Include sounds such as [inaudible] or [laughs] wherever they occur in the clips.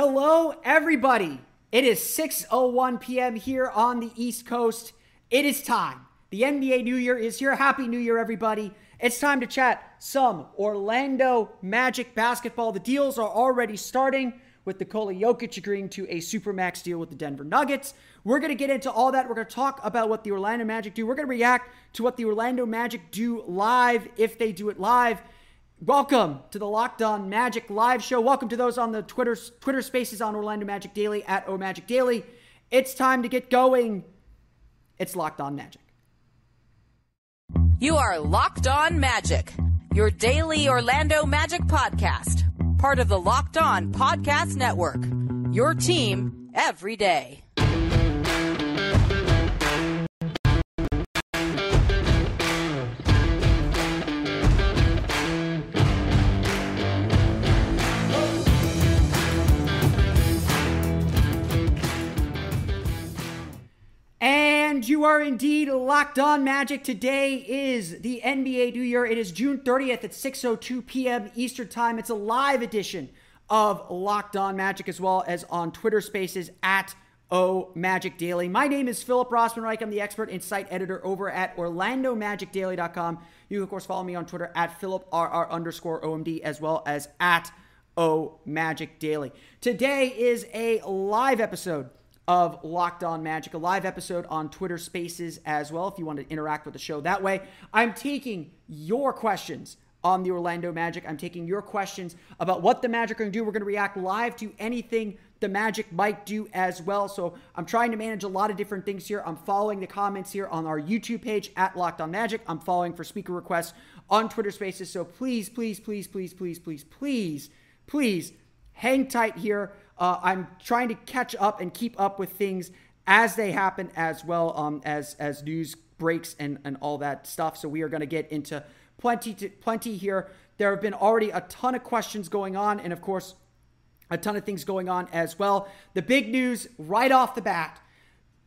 Hello, everybody. It is 6:01 p.m. here on the East Coast. It is time the NBA New Year is here. Happy New Year, everybody. It's time to chat some Orlando Magic basketball. The deals are already starting with Nikola Jokic agreeing to a Supermax deal with the Denver Nuggets. We're going to get into all that. We're going to talk about what the Orlando Magic do. We're going to react to what the Orlando Magic do live, if they do it live. Welcome to the Locked On Magic live show. Welcome to those on the Twitter Twitter Spaces on Orlando Magic Daily at O Magic Daily. It's time to get going. It's Locked On Magic. You are Locked On Magic, your daily Orlando Magic podcast, part of the Locked On Podcast Network. Your team every day. And you are indeed locked on magic. Today is the NBA New Year. It is June 30th at 6:02 p.m. Eastern Time. It's a live edition of Locked On Magic as well as on Twitter Spaces at O Magic Daily. My name is Philip Rossman Reich. I'm the expert and site editor over at OrlandoMagicDaily.com. You can, of course, follow me on Twitter at PhilipRR underscore OMD as well as at O Magic Daily. Today is a live episode of Locked On Magic, a live episode on Twitter Spaces as well, if you want to interact with the show that way. I'm taking your questions on the Orlando Magic. I'm taking your questions about what the Magic are going to do. We're going to react live to anything the Magic might do as well. So I'm trying to manage a lot of different things here. I'm following the comments here on our YouTube page at Locked On Magic. I'm following for speaker requests on Twitter Spaces. So please, please, please, please, please, please, please, please hang tight here. Uh, I'm trying to catch up and keep up with things as they happen as well um, as as news breaks and and all that stuff. So we are going to get into plenty to, plenty here. There have been already a ton of questions going on, and of course, a ton of things going on as well. The big news right off the bat: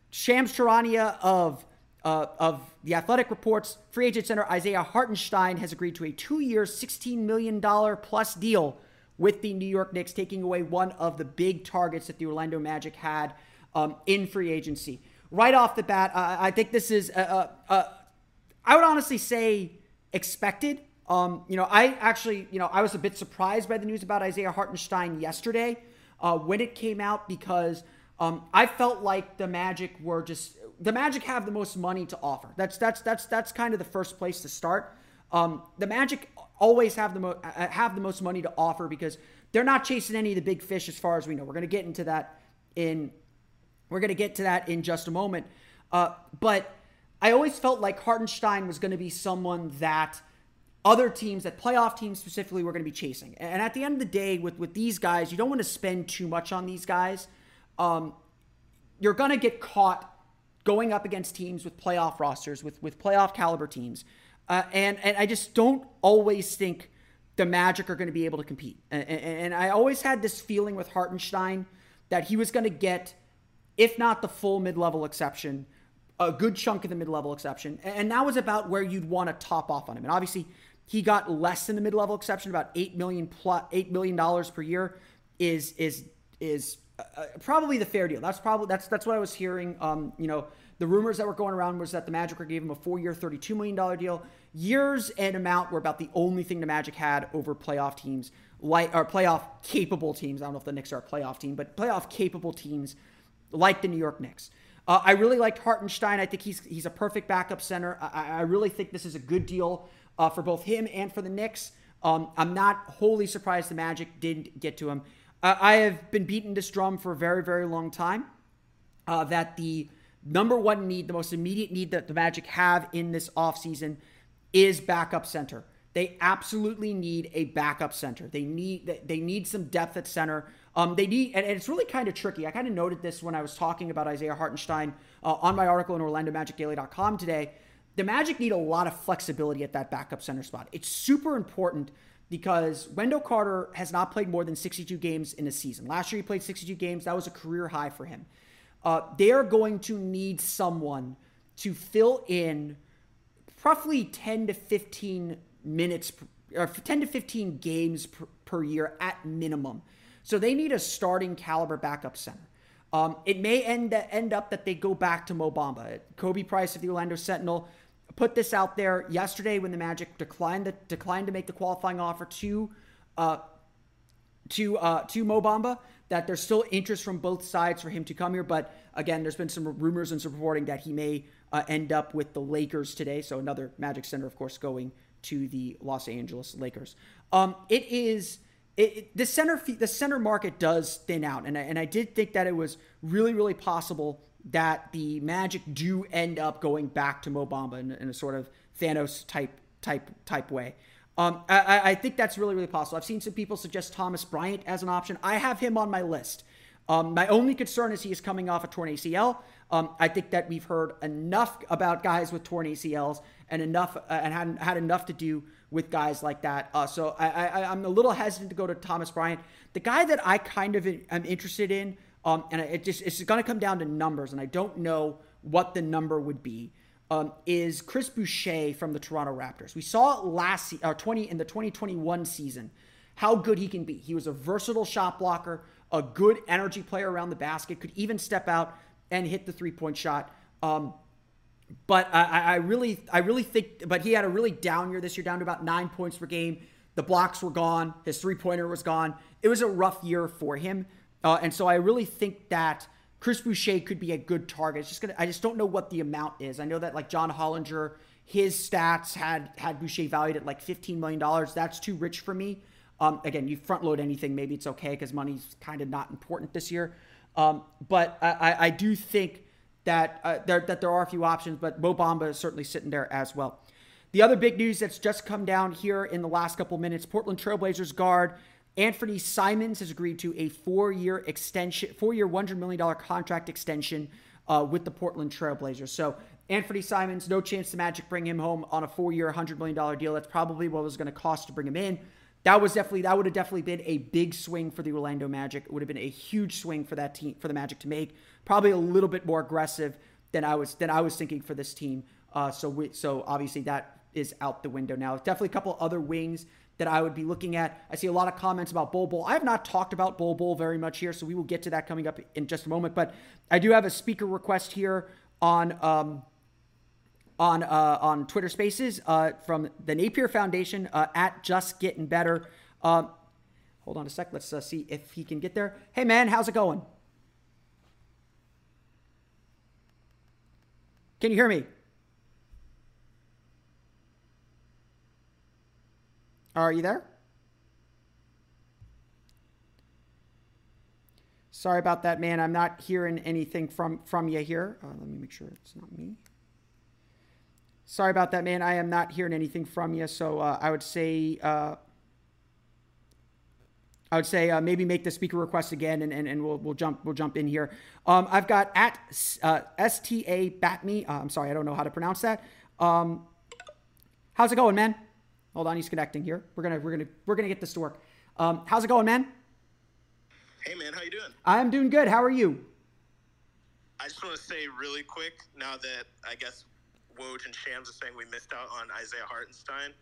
Shams Charania of uh, of the Athletic Reports free agent center Isaiah Hartenstein has agreed to a two-year, sixteen million dollar plus deal with the New York Knicks, taking away one of the big targets that the Orlando Magic had um, in free agency. Right off the bat, uh, I think this is, uh, uh, I would honestly say, expected. Um, you know, I actually, you know, I was a bit surprised by the news about Isaiah Hartenstein yesterday uh, when it came out because um, I felt like the Magic were just the Magic have the most money to offer. That's that's that's that's kind of the first place to start. Um, the Magic always have the mo- uh, have the most money to offer because they're not chasing any of the big fish as far as we know. We're going to get into that in we're going to get to that in just a moment. Uh, but I always felt like Hartenstein was going to be someone that other teams, that playoff teams specifically, were going to be chasing. And at the end of the day, with with these guys, you don't want to spend too much on these guys. Um, you're going to get caught going up against teams with playoff rosters, with with playoff caliber teams uh, and and I just don't always think the Magic are going to be able to compete. And, and, I always had this feeling with Hartenstein that he was going to get, if not the full mid-level exception, a good chunk of the mid-level exception, and that was about where you'd want to top off on him. And obviously, he got less than the mid-level exception, about eight million plus eight million dollars per year is is is uh, probably the fair deal. That's probably that's that's what I was hearing. Um, you know, the rumors that were going around was that the Magic gave him a four-year, thirty-two million dollar deal years and amount were about the only thing the Magic had over playoff teams, like or playoff capable teams. I don't know if the Knicks are a playoff team, but playoff capable teams like the New York Knicks. Uh, I really liked Hartenstein. I think he's he's a perfect backup center. I, I really think this is a good deal uh, for both him and for the Knicks. Um, I'm not wholly surprised the Magic didn't get to him. Uh, I have been beating this drum for a very, very long time uh, that the number one need, the most immediate need that the Magic have in this offseason is backup center. They absolutely need a backup center. They need they need some depth at center. Um, they need, and it's really kind of tricky. I kind of noted this when I was talking about Isaiah Hartenstein uh, on my article in OrlandoMagicDaily.com today. The Magic need a lot of flexibility at that backup center spot. It's super important because Wendell Carter has not played more than 62 games in a season. Last year he played 62 games. That was a career high for him. Uh, they are going to need someone to fill in roughly 10 to 15 minutes, or 10 to 15 games per, per year at minimum. So they need a starting caliber backup center. Um, it may end end up that they go back to Mobamba. Khobi Price of the Orlando Sentinel put this out there yesterday when the Magic declined the, declined to make the qualifying offer to uh, to uh, to Mo Bamba. That there's still interest from both sides for him to come here, but again, there's been some rumors and some reporting that he may uh, end up with the Lakers today. So another Magic center, of course, going to the Los Angeles Lakers. Um, it is it, it, the center the center market does thin out, and I, and I did think that it was really really possible that the Magic do end up going back to Mo Bamba in, in a sort of Thanos type type type way. Um, I, I, think that's really really possible. I've seen some people suggest Thomas Bryant as an option. I have him on my list. Um, my only concern is he is coming off a torn ACL. Um, I think that we've heard enough about guys with torn ACLs and enough uh, and had, had enough to do with guys like that. Uh, so I, I'm a little hesitant to go to Thomas Bryant. The guy that I kind of am interested in, um, and it just it's going to come down to numbers, and I don't know what the number would be. Um, is Chris Boucher from the Toronto Raptors? We saw last uh, 20 in the 2021 season how good he can be. He was a versatile shot blocker, a good energy player around the basket, could even step out and hit the three point shot. Um, but I, I, really, I really think, but he had a really down year this year, down to about nine points per game. The blocks were gone. His three pointer was gone. It was a rough year for him, uh, and so I really think that Chris Boucher could be a good target. It's just gonna, I just don't know what the amount is. I know that like John Hollinger, his stats had had Boucher valued at like fifteen million dollars. That's too rich for me. Um, again, you front load anything, maybe it's okay because money's kind of not important this year. Um, but I, I do think that uh, there that there are a few options, but Mo Bamba is certainly sitting there as well. The other big news that's just come down here in the last couple minutes: Portland Trailblazers guard Anthony Simons has agreed to a four-year extension, four-year, one hundred million dollar contract extension uh, with the Portland Trailblazers. So Anthony Simons, no chance the Magic bring him home on a four-year, hundred million dollar deal. That's probably what it was going to cost to bring him in. That was definitely that would have definitely been a big swing for the Orlando Magic. It would have been a huge swing for that team for the Magic to make. Probably a little bit more aggressive than I was than I was thinking for this team. Uh, so we, so obviously that is out the window now. Definitely a couple other wings that I would be looking at. I see a lot of comments about Bol Bol. I have not talked about Bol Bol very much here, so we will get to that coming up in just a moment. But I do have a speaker request here on um, on uh, on Twitter Spaces uh, from the Napier Foundation uh, at Just Getting Better. Um, hold on a sec. Let's uh, see if he can get there. Hey man, how's it going? Can you hear me? Are you there? Sorry about that, man. I'm not hearing anything from from you here. Uh, let me make sure it's not me. Sorry about that, man. I am not hearing anything from you. So uh, I would say, uh, I would say uh, maybe make the speaker request again, and, and, and we'll, we'll jump we'll jump in here. Um, I've got at uh, sta batme. Uh, I'm sorry, I don't know how to pronounce that. Um, how's it going, man? Hold on, he's connecting here. We're gonna we're gonna we're gonna get this to work. Um, how's it going, man? Hey, man, how you doing? I'm doing good. How are you? I just want to say really quick now that I guess Woj and Shams are saying we missed out on Isaiah Hartenstein.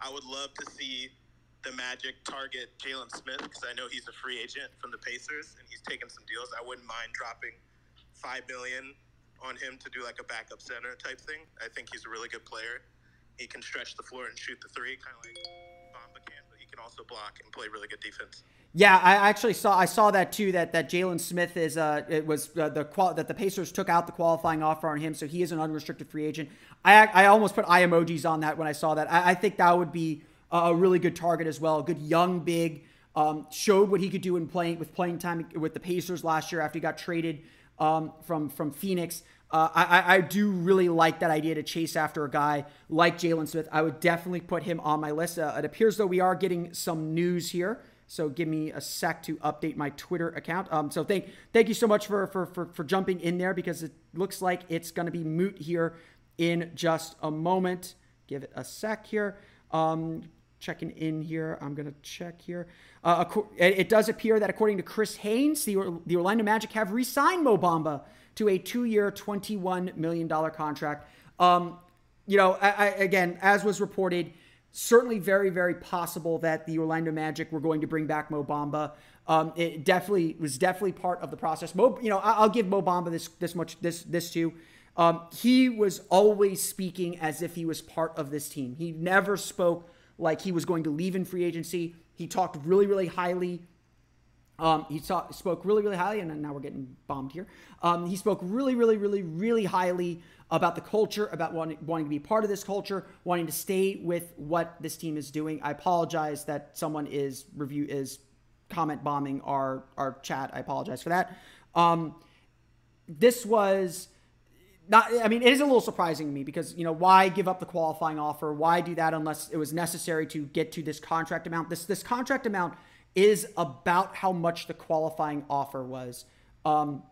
I would love to see the Magic target Jalen Smith because I know he's a free agent from the Pacers and he's taken some deals. I wouldn't mind dropping five million on him to do like a backup center type thing. I think he's a really good player. He can stretch the floor and shoot the three, kind of like Bamba can, but he can also block and play really good defense. Yeah, I actually saw I saw that too. That that Jalen Smith is uh it was uh, the qual that the Pacers took out the qualifying offer on him, so he is an unrestricted free agent. I I almost put eye emojis on that when I saw that. I, I think that would be a really good target as well. A good young big um, showed what he could do in playing with playing time with the Pacers last year after he got traded um, from from Phoenix. Uh, I, I do really like that idea to chase after a guy like Jalen Smith. I would definitely put him on my list. Uh, it appears though we are getting some news here. So give me a sec to update my Twitter account. Um, so thank thank you so much for for for, for jumping in there because it looks like it's going to be moot here in just a moment. Give it a sec here. Um, checking in here. I'm going to check here. Uh, it does appear that according to Chris Haynes, the, the Orlando Magic have re-signed Mo Bamba to a two-year, $21 million contract. Um, you know, I, I, again, as was reported, certainly very, very possible that the Orlando Magic were going to bring back Mo Bamba. Um, it definitely was definitely part of the process. Mo, you know, I, will give Mo Bamba this this much this this too. Um, he was always speaking as if he was part of this team. He never spoke like he was going to leave in free agency. He talked really, really highly. Um, he saw, spoke really, really highly, and now we're getting bombed here. Um, he spoke really, really, really, really highly about the culture, about wanting, wanting to be part of this culture, wanting to stay with what this team is doing. I apologize that someone is review is comment bombing our our chat. I apologize for that. Um, this was not I mean it is a little surprising to me because you know why give up the qualifying offer why do that unless it was necessary to get to this contract amount this this contract amount is about how much the qualifying offer was um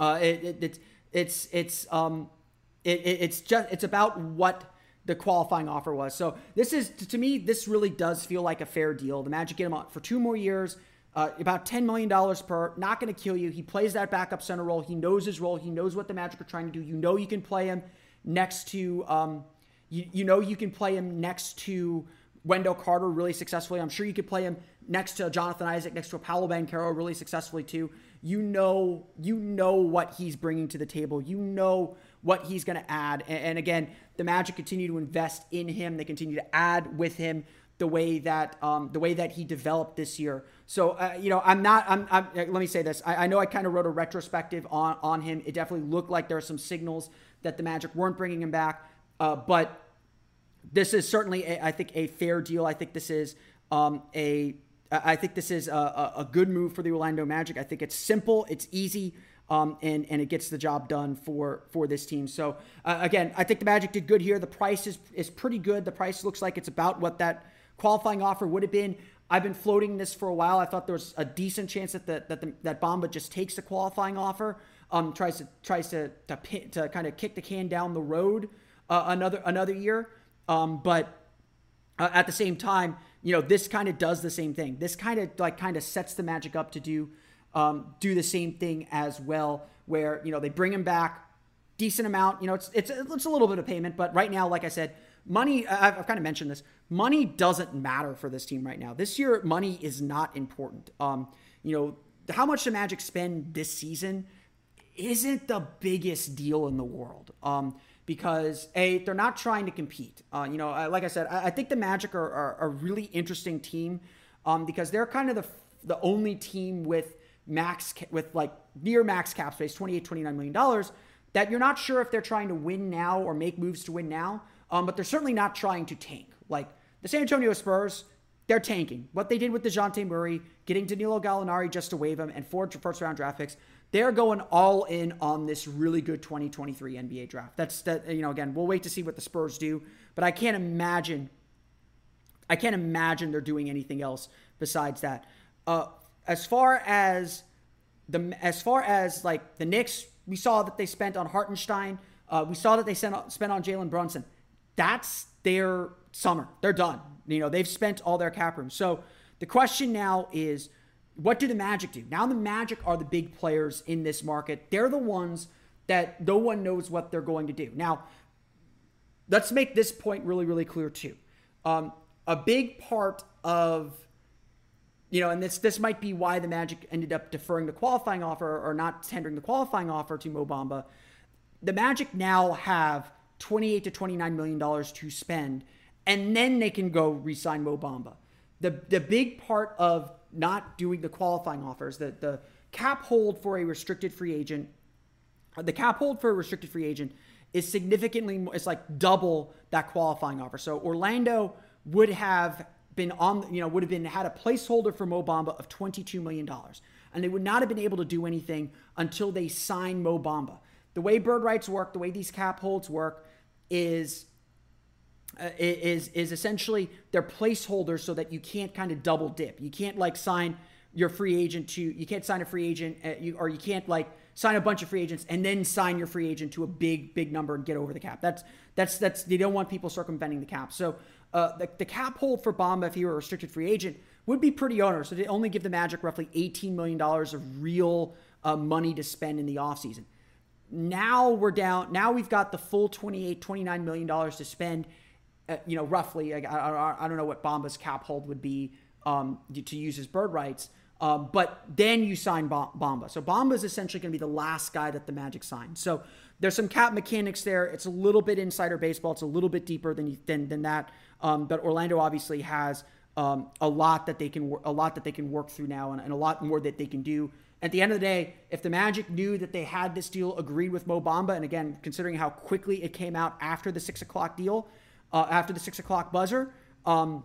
uh it, it it's it's it's um it, it, it's just it's about what the qualifying offer was so this is to me this really does feel like a fair deal the magic get him on for two more years uh, about $10 million per, not going to kill you. He plays that backup center role. He knows his role. He knows what the Magic are trying to do. You know you can play him next to, um, you, you know you can play him next to Wendell Carter really successfully. I'm sure you could play him next to Jonathan Isaac, next to a Paolo Banchero really successfully too. You know, you know what he's bringing to the table. You know what he's going to add. And, and again, the Magic continue to invest in him. They continue to add with him the way that um, the way that he developed this year. So uh, you know, I'm not. I'm, I'm, Let me say this. I, I know I kind of wrote a retrospective on on him. It definitely looked like there are some signals that the Magic weren't bringing him back. Uh, but this is certainly, a, I think, a fair deal. I think this is um, a. I think this is a, a, good move for the Orlando Magic. I think it's simple, it's easy, um, and and it gets the job done for for this team. So uh, again, I think the Magic did good here. The price is is pretty good. The price looks like it's about what that qualifying offer would have been. I've been floating this for a while. I thought there was a decent chance that the, that the, that Bamba just takes the qualifying offer, um, tries to tries to to, to kind of kick the can down the road uh, another another year. Um, but uh, at the same time, you know, this kind of does the same thing. This kind of like kind of sets the Magic up to do um, do the same thing as well, where you know they bring him back, decent amount. You know, it's it's it's a little bit of payment, but right now, like I said, money. I've, I've kind of mentioned this money doesn't matter for this team right now. This year, money is not important. Um, you know, how much the Magic spend this season isn't the biggest deal in the world. Um, because a they're not trying to compete. Uh, you know, like I said, I, I think the Magic are, are, a really interesting team um, because they're kind of the the only team with max with like near max cap space, 28, 29 million dollars. That you're not sure if they're trying to win now or make moves to win now, um, but they're certainly not trying to tank. Like the San Antonio Spurs, they're tanking. What they did with DeJounte Murray, getting Danilo Gallinari just to waive him, and four first round draft picks, they're going all in on this really good 2023 NBA draft. That's that, you know, again, we'll wait to see what the Spurs do, but I can't imagine. I can't imagine they're doing anything else besides that. Uh, as far as the as far as like the Knicks, we saw that they spent on Hartenstein. Uh, we saw that they sent, spent on Jalen Brunson. That's their summer. They're done. You know, they've spent all their cap room. So the question now is what do the Magic do? Now the Magic are the big players in this market. They're the ones that no one knows what they're going to do. Now, let's make this point really, really clear too. Um, a big part of you know, and this this might be why the Magic ended up deferring the qualifying offer or not tendering the qualifying offer to Mobamba. The Magic now have 28 to 29 million dollars to spend and then they can go re-sign Mo Bamba. The the big part of not doing the qualifying offers, the the cap hold for a restricted free agent, the cap hold for a restricted free agent is significantly more, it's like double that qualifying offer. So Orlando would have been on, you know, would have been had a placeholder for Mobamba of $22 million. And they would not have been able to do anything until they sign Mobamba. The way bird rights work, the way these cap holds work, is uh, is is essentially they're placeholders so that you can't kind of double dip. You can't like sign your free agent to you can't sign a free agent uh, you, or you can't like sign a bunch of free agents and then sign your free agent to a big big number and get over the cap. That's that's that's they don't want people circumventing the cap. So uh, the, the cap hold for Bamba if he were a restricted free agent would be pretty onerous. So they only give the Magic roughly $18 million of real uh, money to spend in the offseason. Now we're down. Now we've got the full 28, 29 million dollars to spend. Uh, you know, roughly. I, I, I, don't know what Bamba's cap hold would be um, to use his bird rights. Um, but then you sign Bamba. So Bamba is essentially going to be the last guy that the Magic signed. So there's some cap mechanics there. It's a little bit insider baseball. It's a little bit deeper than than, than that. Um, but Orlando obviously has um, a lot that they can a lot that they can work through now, and, and, a lot more that they can do. At the end of the day, if the Magic knew that they had this deal agreed with Mo Bamba, and again, considering how quickly it came out after the six o'clock deal, uh, after the six o'clock buzzer, um,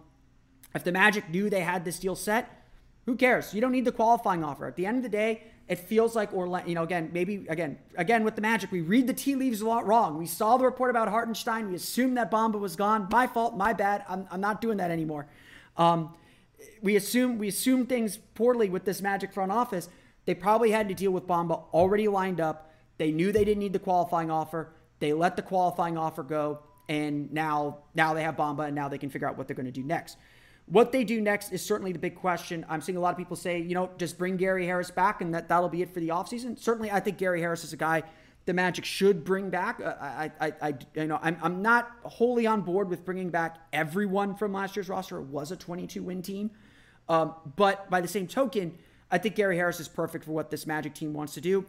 if the Magic knew they had this deal set, who cares? You don't need the qualifying offer. At the end of the day, it feels like Orlando, you know, again, maybe again, again with the Magic, we read the tea leaves a lot wrong. We saw the report about Hartenstein. We assumed that Bamba was gone. My fault, my bad. I'm, I'm not doing that anymore. Um, we assume we assume things poorly with this Magic front office. They probably had to deal with Bamba already lined up. They knew they didn't need the qualifying offer. They let the qualifying offer go, and now now they have Bamba, and now they can figure out what they're going to do next. What they do next is certainly the big question. I'm seeing a lot of people say, you know, just bring Gary Harris back, and that that'll be it for the offseason. Certainly, I think Gary Harris is a guy the Magic should bring back. Uh, I, I, I, you know, I'm, I'm not wholly on board with bringing back everyone from last year's roster. It was a 22 win team, um, but by the same token, I think Gary Harris is perfect for what this Magic team wants to do,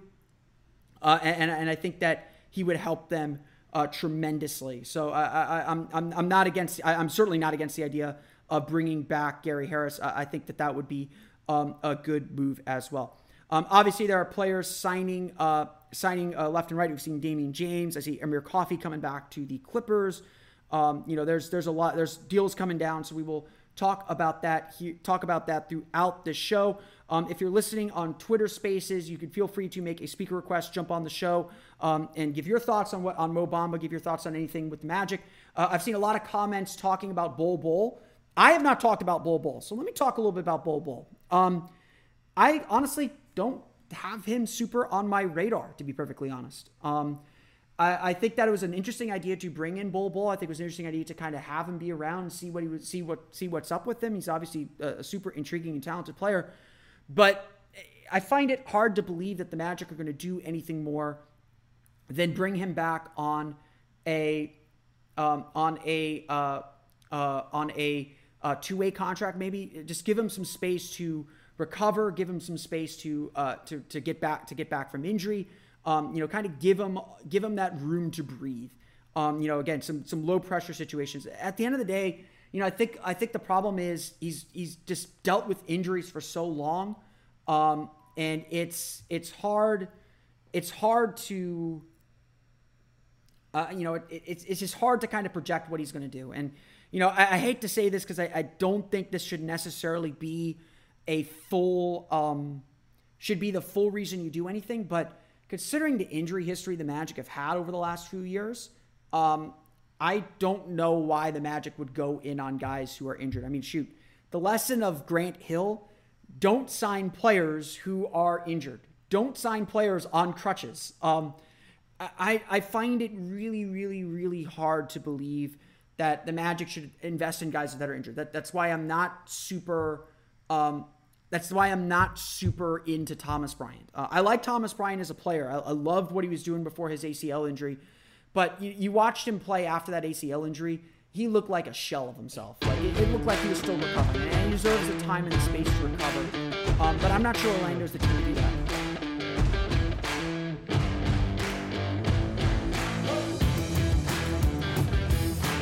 uh, and, and I think that he would help them uh, tremendously. So I, I, I'm, I'm, I'm not against. I, am certainly not against the idea of bringing back Gary Harris. I, I think that that would be um, a good move as well. Um, obviously, there are players signing uh, signing uh, left and right. We've seen Damian James. I see Amir Coffey coming back to the Clippers. Um, you know, there's there's a lot there's deals coming down, so we will talk about that here, talk about that throughout the show. Um, if you're listening on Twitter Spaces, you can feel free to make a speaker request, jump on the show, um, and give your thoughts on what on Mo Bamba, give your thoughts on anything with the Magic. Uh, I've seen a lot of comments talking about Bol Bol. I have not talked about Bol Bol, so let me talk a little bit about Bol Bol. Um, I honestly don't have him super on my radar, to be perfectly honest. Um, I, I, think that it was an interesting idea to bring in Bol Bol. I think it was an interesting idea to kind of have him be around and see what he would see what see what's up with him. He's obviously a, a super intriguing and talented player, but I find it hard to believe that the Magic are going to do anything more than bring him back on a um, on a uh, uh, on a uh, two way contract. Maybe just give him some space to recover, give him some space to uh, to to get back to get back from injury. Um, you know, kind of give him give him that room to breathe. Um, you know, again, some some low pressure situations. At the end of the day, you know, I think I think the problem is he's he's just dealt with injuries for so long, um, and it's it's hard it's hard to uh, you know it, it's it's just hard to kind of project what he's going to do. And you know, I, I hate to say this because I, I don't think this should necessarily be a full um, should be the full reason you do anything. But considering the injury history the Magic have had over the last few years, um, I don't know why the Magic would go in on guys who are injured. I mean, shoot, the lesson of Grant Hill: don't sign players who are injured. Don't sign players on crutches. Um, I, I find it really, really, really hard to believe that the Magic should invest in guys that are injured. That, that's why I'm not super um, that's why I'm not super into Thomas Bryant. Uh, I like Thomas Bryant as a player. I, I, loved what he was doing before his ACL injury, but you, you, watched him play after that ACL injury. He looked like a shell of himself. Like it, it looked like he was still recovering, and he deserves the time and the space to recover. Um, but I'm not sure Orlando's the team to do that.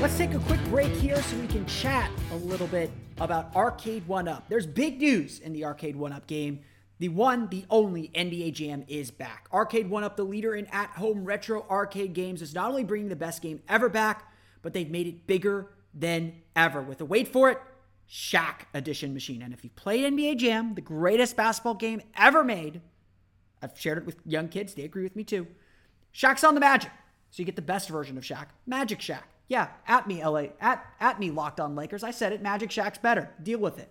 Let's take a quick break here so we can chat a little bit about Arcade 1 Up. There's big news in the Arcade 1 Up game. The one, the only NBA Jam is back. Arcade 1 Up, the leader in at home retro arcade games, is not only bringing the best game ever back, but they've made it bigger than ever with a wait for it, Shaq Edition machine. And if you've played NBA Jam, the greatest basketball game ever made, I've shared it with young kids, they agree with me too. Shaq's on the Magic. So you get the best version of Shaq, Magic Shaq. Yeah, at me, LA, at, at me, locked on Lakers. I said it, Magic Shaq's better. Deal with it.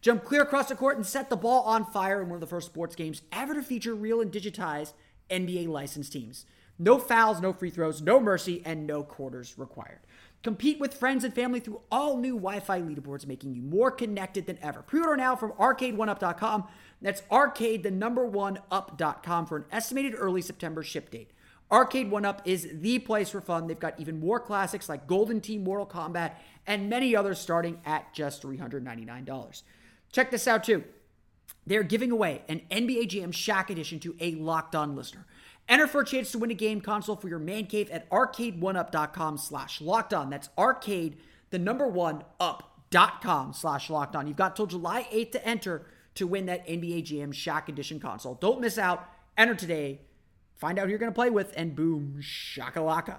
Jump clear across the court and set the ball on fire in one of the first sports games ever to feature real and digitized NBA licensed teams. No fouls, no free throws, no mercy, and no quarters required. Compete with friends and family through all new Wi Fi leaderboards, making you more connected than ever. Pre order now from arcade1up.com. That's arcade, the number one up.com for an estimated early September ship date. Arcade One Up is the place for fun. They've got even more classics like Golden Tee Mortal Kombat, and many others starting at just $399. Check this out too. They're giving away an NBA Jam Shaq edition to a locked on listener. Enter for a chance to win a game console for your man cave at arcade1up.com slash locked on. That's arcade, the number one up.com slash locked on. You've got till July 8th to enter to win that NBA Jam Shaq Edition console. Don't miss out. Enter today. Find out who you're going to play with, and boom, shakalaka.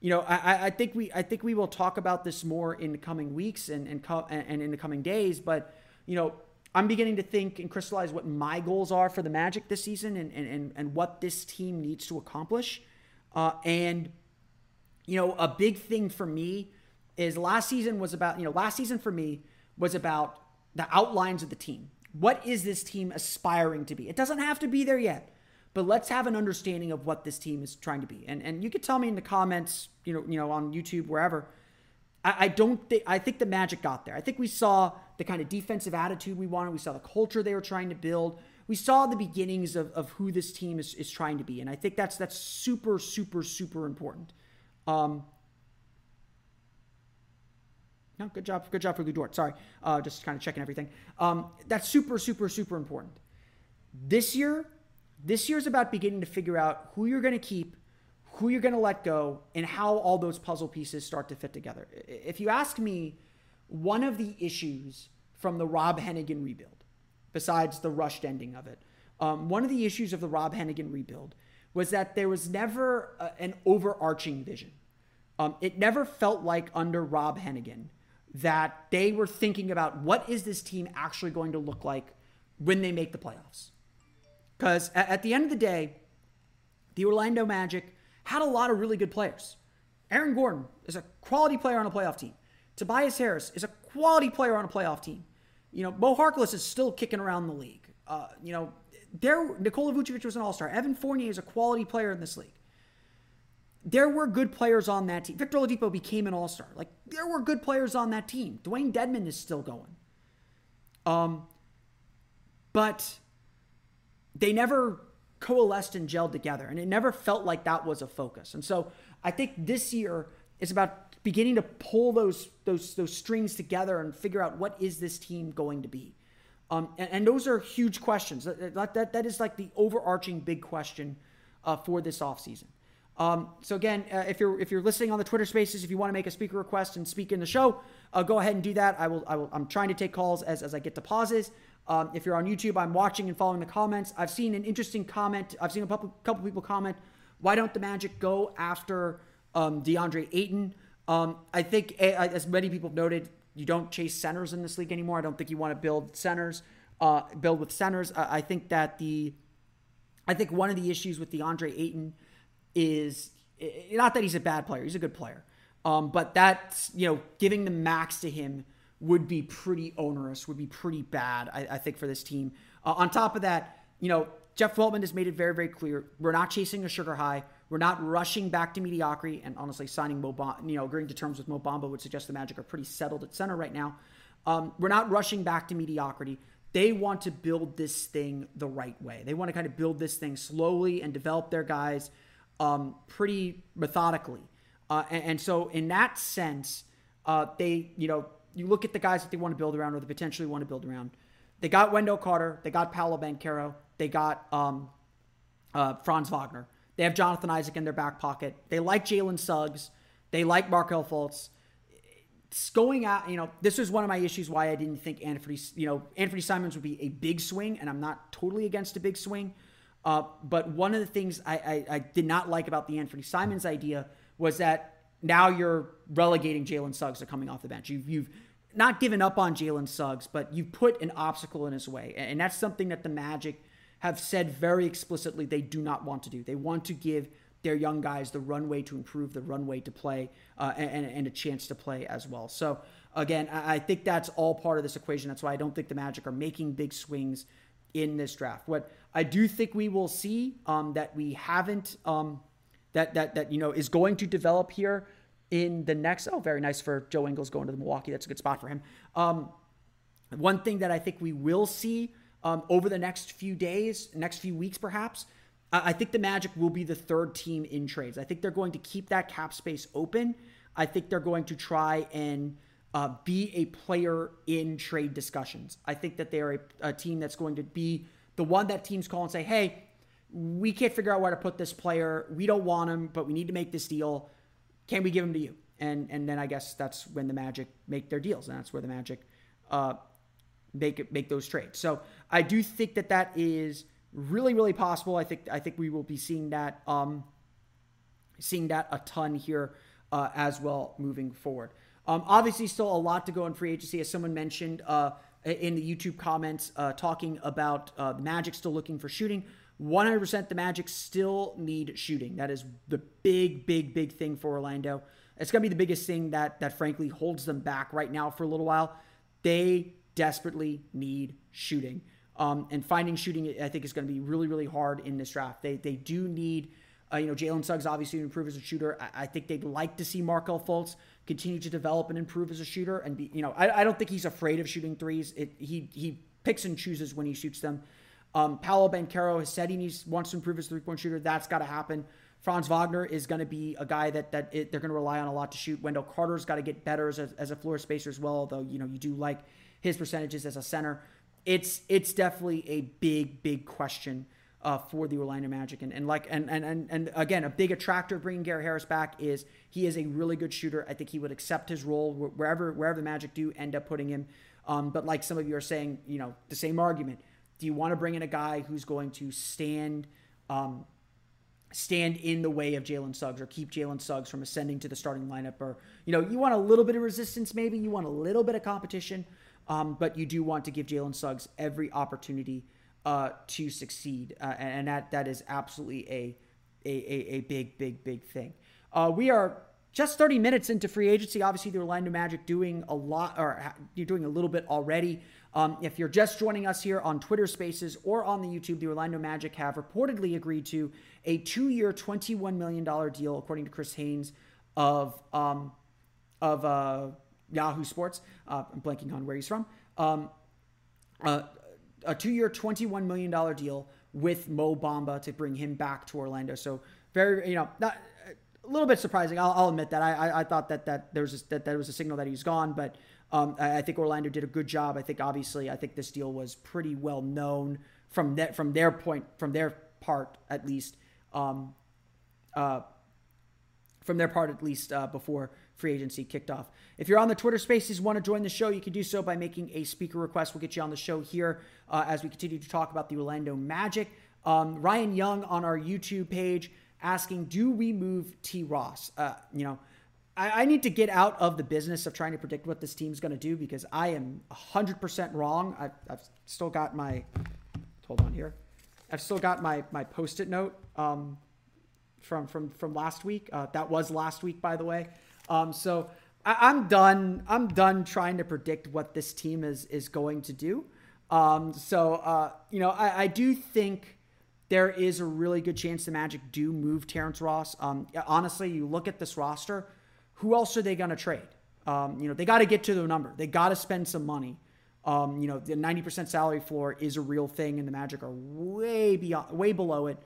You know, I, I think we I think we will talk about this more in the coming weeks and and, co- and in the coming days. But you know, I'm beginning to think and crystallize what my goals are for the Magic this season and and and and what this team needs to accomplish. Uh, and you know, a big thing for me is last season was about you know last season for me was about the outlines of the team. What is this team aspiring to be? It doesn't have to be there yet but let's have an understanding of what this team is trying to be. And and you could tell me in the comments, you know, you know, on YouTube, wherever. I, I don't think I think the Magic got there. I think we saw the kind of defensive attitude we wanted. We saw the culture they were trying to build. We saw the beginnings of, of who this team is, is trying to be. And I think that's that's super, super, super important. Um, no, good job, good job for Lu Dort. Sorry, uh, just kind of checking everything. Um, that's super, super, super important. This year, this year's about beginning to figure out who you're going to keep, who you're going to let go, and how all those puzzle pieces start to fit together. If you ask me, one of the issues from the Rob Hennigan rebuild, besides the rushed ending of it, um, one of the issues of the Rob Hennigan rebuild was that there was never a, an overarching vision. Um, it never felt like under Rob Hennigan that they were thinking about what is this team actually going to look like when they make the playoffs. Because at the end of the day, the Orlando Magic had a lot of really good players. Aaron Gordon is a quality player on a playoff team. Tobias Harris is a quality player on a playoff team. You know, Moe Harkless is still kicking around the league. Uh, you know, there Nikola Vucevic was an all-star. Evan Fournier is a quality player in this league. There were good players on that team. Victor Oladipo became an all-star. Like there were good players on that team. Dewayne Dedmon is still going. Um, but they never coalesced and gelled together, and it never felt like that was a focus. And so I think this year is about beginning to pull those those those strings together and figure out what is this team going to be. Um, and, and, those are huge questions. That, that, that is like the overarching big question uh, for this offseason. Um, so again, uh, if you're if you're listening on the Twitter Spaces, if you want to make a speaker request and speak in the show, uh, go ahead and do that. I will. I will. I'm trying to take calls as as I get to pauses. Um, if you're on YouTube, I'm watching and following the comments. I've seen an interesting comment. I've seen a couple, couple people comment, why don't the Magic go after um, DeAndre Ayton? Um, I think, as many people have noted, you don't chase centers in this league anymore. I don't think you want to build centers, uh, build with centers. I, I think that the, I think one of the issues with DeAndre Ayton is not that he's a bad player. He's a good player. Um, but that's, you know, giving the max to him – would be pretty onerous, would be pretty bad, I, I think, for this team. Uh, on top of that, you know, Jeff Weltman has made it very, very clear we're not chasing a sugar high. We're not rushing back to mediocrity. And honestly, signing Mo, you know, agreeing to terms with Mo Bamba would suggest the Magic are pretty settled at center right now. Um, we're not rushing back to mediocrity. They want to build this thing the right way. They want to kind of build this thing slowly and develop their guys um, pretty methodically. Uh, and, and, so, in that sense, uh, they, you know, you look at the guys that they want to build around or they potentially want to build around. They got Wendell Carter, they got Paolo Banchero, they got um, uh, Franz Wagner. They have Jonathan Isaac in their back pocket. They like Jalen Suggs. They like Markelle Fultz. It's going out, you know, this was one of my issues why I didn't think Anthony, you know, Anthony Simons would be a big swing, and I'm not totally against a big swing. Uh, but one of the things I, I, I, did not like about the Anthony Simons idea was that now you're relegating Jalen Suggs to coming off the bench. You've, you've not given up on Jalen Suggs, but you've put an obstacle in his way. And that's something that the Magic have said very explicitly they do not want to do. They want to give their young guys the runway to improve, the runway to play, uh, and, and, a chance to play as well. So, again, I think that's all part of this equation. That's why I don't think the Magic are making big swings in this draft. What I do think we will see um, that we haven't, um, that, that, that, you know, is going to develop here in the next, oh, very nice for Joe Ingles going to the Milwaukee. That's a good spot for him. Um, one thing that I think we will see um, over the next few days, next few weeks, perhaps. I think the Magic will be the third team in trades. I think they're going to keep that cap space open. I think they're going to try and uh, be a player in trade discussions. I think that they're a, a, team that's going to be the one that teams call and say, hey, we can't figure out where to put this player. We don't want him, but we need to make this deal. Can we give him to you? And and then I guess that's when the Magic make their deals, and that's where the Magic uh, make it, make those trades. So I do think that that is really really possible. I think I think we will be seeing that um, seeing that a ton here uh, as well moving forward. Um, obviously, still a lot to go in free agency, as someone mentioned uh, in the YouTube comments, uh, talking about uh, the Magic still looking for shooting. 100% the Magic still need shooting. That is the big, big, big thing for Orlando. It's going to be the biggest thing that that frankly holds them back right now for a little while. They desperately need shooting. Um, and finding shooting, I think, is going to be really, really hard in this draft. They they do need, uh, you know, Jalen Suggs obviously improve as a shooter. I, I, think they'd like to see Markelle Fultz continue to develop and improve as a shooter. And be, you know, I, I don't think he's afraid of shooting threes. It, he he picks and chooses when he shoots them. Um, Paolo Banchero has said he needs wants to improve his three point shooter. That's got to happen. Franz Wagner is going to be a guy that that it, they're going to rely on a lot to shoot. Wendell Carter's got to get better as a, as a floor spacer as well. Although you know you do like his percentages as a center. It's it's definitely a big big question uh, for the Orlando Magic, and, and like and, and and and again, a big attractor bringing Gary Harris back is he is a really good shooter. I think he would accept his role wherever wherever the Magic do end up putting him. Um, but like some of you are saying, you know, the same argument. Do you want to bring in a guy who's going to stand? Um, stand in the way of Jalen Suggs or keep Jalen Suggs from ascending to the starting lineup or you know you want a little bit of resistance maybe you want a little bit of competition um, but you do want to give Jalen Suggs every opportunity uh, to succeed, uh, and that that is absolutely a a, a, a big big big thing. Uh, we are just 30 minutes into free agency. Obviously, the Orlando Magic doing a lot, or you're doing a little bit already. Um, if you're just joining us here on Twitter Spaces or on the YouTube, the Orlando Magic have reportedly agreed to a two-year, $21 million deal, according to Chris Haynes of um, of uh, Yahoo Sports. Uh, I'm blanking on where he's from. Um, uh, a two-year, $21 million deal with Mo Bamba to bring him back to Orlando. So very, you know, not, a little bit surprising. I'll, I'll admit that. I, I, I, thought that that there was a, that there was a signal that he's gone, but um, I, I, think Orlando did a good job. I think obviously, I think this deal was pretty well known from that from their point, from their part at least. Um, uh, from their part at least uh, before free agency kicked off. If you're on the Twitter Spaces, want to join the show, you can do so by making a speaker request. We'll get you on the show here uh, as we continue to talk about the Orlando Magic. Um, Ryan Young on our YouTube page asking, "Do we move T. Ross?" Uh, you know, I, I, need to get out of the business of trying to predict what this team's going to do because I am 100% wrong. I, I've, still got my hold on here. I've still got my my post-it note um, from from from last week. Uh, that was last week, by the way. Um, so I, am done. I'm done trying to predict what this team is is going to do. Um, so uh, you know, I, I, do think there is a really good chance the Magic do move Terrence Ross. Um, honestly, you look at this roster. Who else are they going to trade? Um, you know, they got to get to the number. They got to spend some money. Um, you know, the 90% salary floor is a real thing, and the Magic are way beyond, way below it.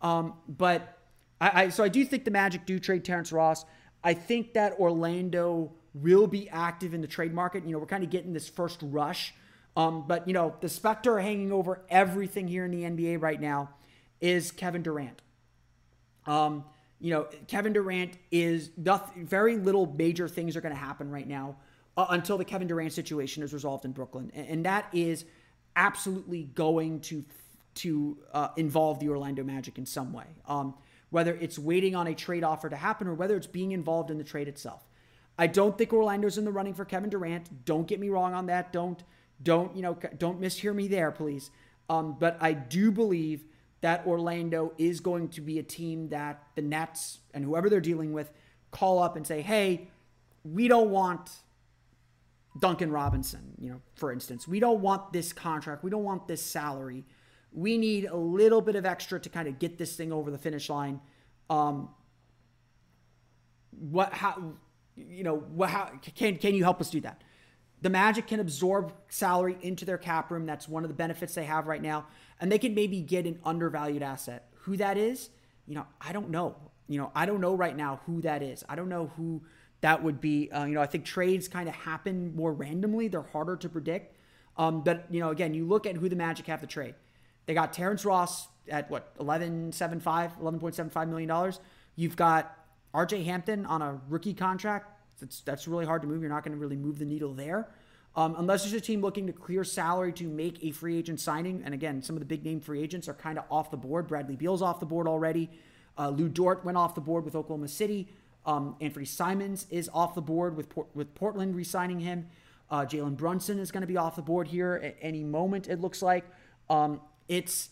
Um, but I, I, so I do think the Magic do trade Terrence Ross. I think that Orlando will be active in the trade market. You know, we're kind of getting this first rush. Um, but you know, the specter hanging over everything here in the NBA right now is Kevin Durant. Um, you know, Kevin Durant is nothing, very little major things are going to happen right now uh, until the Kevin Durant situation is resolved in Brooklyn, and, and that is absolutely going to to uh, involve the Orlando Magic in some way. Um, whether it's waiting on a trade offer to happen or whether it's being involved in the trade itself. I don't think Orlando's in the running for Kevin Durant. Don't get me wrong on that. Don't don't you know don't mishear me there, please. Um, but I do believe that Orlando is going to be a team that the Nets and whoever they're dealing with call up and say, hey, we don't want Duncan Robinson, you know, for instance. We don't want this contract. We don't want this salary. We need a little bit of extra to kind of get this thing over the finish line. Um, what, how, you know, what, how, can, can you help us do that? The Magic can absorb salary into their cap room. That's one of the benefits they have right now. And they can maybe get an undervalued asset. Who that is, you know, I don't know. You know, I don't know right now who that is. I don't know who that would be. Uh, you know, I think trades kind of happen more randomly. They're harder to predict. Um, but, you know, again, you look at who the Magic have to trade. They got Terrence Ross at what, 11.75, $11.75 million. You've got RJ Hampton on a rookie contract that's that's really hard to move. You're not going to really move the needle there. Um, unless there's a team looking to clear salary to make a free agent signing. And again, some of the big name free agents are kind of off the board. Bradley Beal's off the board already. Uh, Lu Dort went off the board with Oklahoma City. Um, Anfernee Simons is off the board with Port- with Portland re-signing him. Uh, Jalen Brunson is going to be off the board here at any moment. It looks like um, it's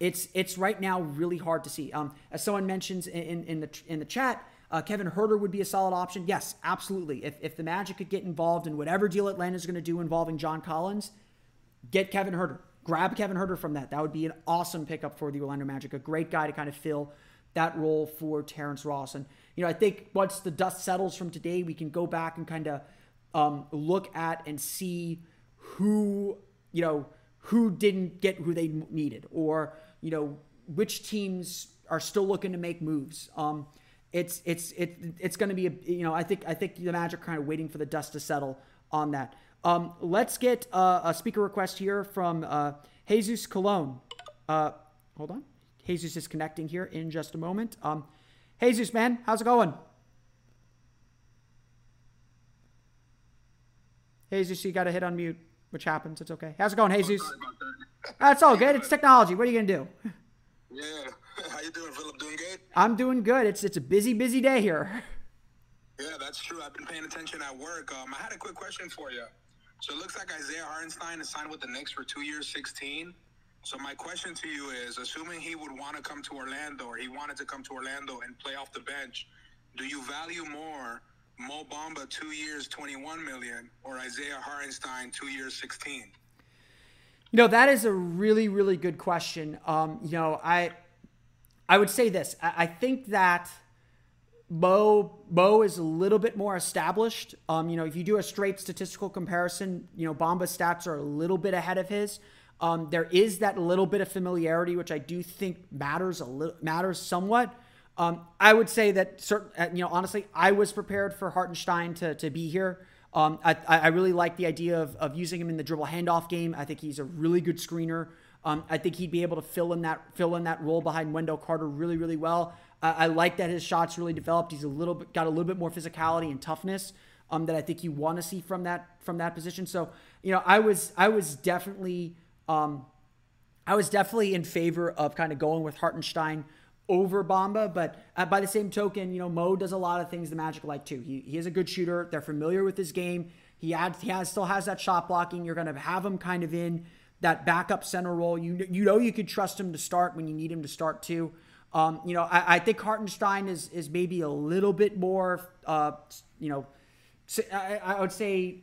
it's it's right now really hard to see. Um, as someone mentions in, in the in the chat, uh, Kevin Huerter would be a solid option. Yes, absolutely. If, if the Magic could get involved in whatever deal Atlanta's going to do involving John Collins, get Kevin Huerter. Grab Kevin Huerter from that. That would be an awesome pickup for the Orlando Magic. A great guy to kind of fill that role for Terrence Ross. And, you know, I think once the dust settles from today, we can go back and kind of um, look at and see who, you know, who didn't get who they needed or, you know, which teams are still looking to make moves. Um, it's it's it, it's going to be a you know I think I think the Magic kind of waiting for the dust to settle on that. Um, let's get uh, a speaker request here from uh, Jesus Cologne. Uh, hold on, Jesus is connecting here in just a moment. Um, Jesus, man, how's it going? Jesus, you got to hit on mute, which happens. It's okay. How's it going, Jesus? That's all good. It's technology. What are you gonna do? Yeah. [laughs] How you doing, Philip? Doing good? I'm doing good. It's it's a busy, busy day here. [laughs] Yeah, that's true. I've been paying attention at work. Um, I had a quick question for you. So it looks like Isaiah Hartenstein is signed with the Knicks for two years, 16. So my question to you is, assuming he would want to come to Orlando or he wanted to come to Orlando and play off the bench, do you value more Mo Bamba two years, 21 million, or Isaiah Hartenstein two years, 16? You know, that is a really, really good question. Um, you know, I I would say this. I, think that Mo Mo is a little bit more established. Um, you know, if you do a straight statistical comparison, you know, Bamba's stats are a little bit ahead of his. Um, there is that little bit of familiarity, which I do think matters a little matters somewhat. Um, I would say that certain, uh, you know, honestly, I was prepared for Hartenstein to to be here. Um, I, I really like the idea of, of using him in the dribble handoff game. I think he's a really good screener. Um, I think he'd be able to fill in that fill in that role behind Wendell Carter really really well. I like that his shots really developed. He's a little bit got a little bit more physicality and toughness um, that I think you want to see from that from that position. So you know I was I was definitely um, I was definitely in favor of kind of going with Hartenstein over Bamba, but uh, by the same token, you know Mo does a lot of things the Magic like too. He he is a good shooter. They're familiar with his game. He adds, he has still has that shot blocking. You're going to have him kind of in that backup center role. You you know you could trust him to start when you need him to start too. Um, you know, I, I, think Hartenstein is is maybe a little bit more, uh, you know, I, I would say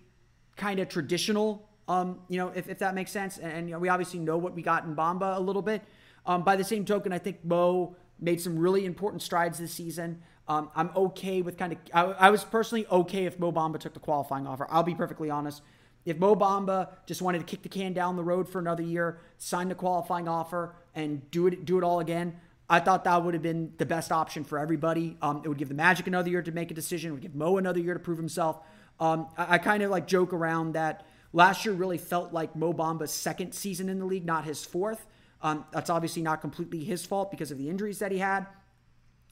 kind of traditional. Um, you know, if, if that makes sense. And, and you know, we obviously know what we got in Bamba a little bit. Um, by the same token, I think Mo made some really important strides this season. Um, I'm okay with kind of. I, I, was personally okay if Mo Bamba took the qualifying offer. I'll be perfectly honest. If Mo Bamba just wanted to kick the can down the road for another year, sign the qualifying offer, and do it do it all again, I thought that would have been the best option for everybody. Um, it would give the Magic another year to make a decision. It would give Mo another year to prove himself. Um, I, I kind of like joke around that last year really felt like Mo Bamba's second season in the league, not his fourth. Um, that's obviously not completely his fault because of the injuries that he had.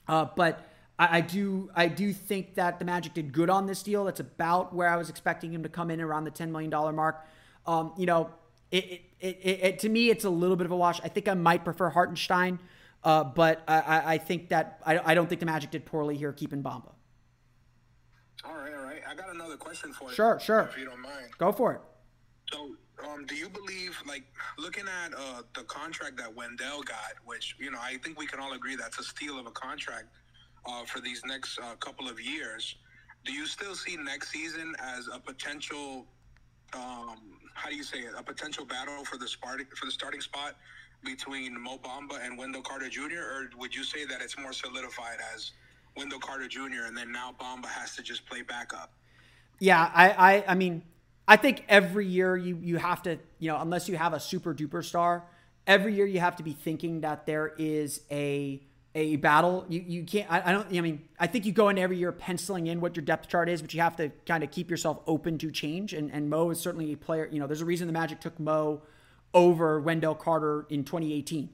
Uh, but I, I, do I do think that the Magic did good on this deal. That's about where I was expecting him to come in around the $10 million mark. Um, you know, it, it, it, it, to me, it's a little bit of a wash. I think I might prefer Hartenstein, uh, but I, I, think that I, I don't think the Magic did poorly here keeping Bamba. All right, all right. I got another question for you. Sure, sure. If you don't mind. Go for it. So, um, do you believe, like, looking at uh, the contract that Wendell got, which you know, I think we can all agree that's a steal of a contract uh, for these next uh, couple of years. Do you still see next season as a potential? Um, how do you say it? A potential battle for the starting for the starting spot between Mo Bamba and Wendell Carter Jr. Or would you say that it's more solidified as Wendell Carter Jr. and then now Bamba has to just play backup? Yeah, I, I, I mean, I think every year you you have to, you know, unless you have a super duper star, every year you have to be thinking that there is a a battle. You you can't. I, I, don't. I mean, I think you go in every year penciling in what your depth chart is, but you have to kind of keep yourself open to change. And and Mo is certainly a player. You know, there's a reason the Magic took Mo over Wendell Carter in 2018.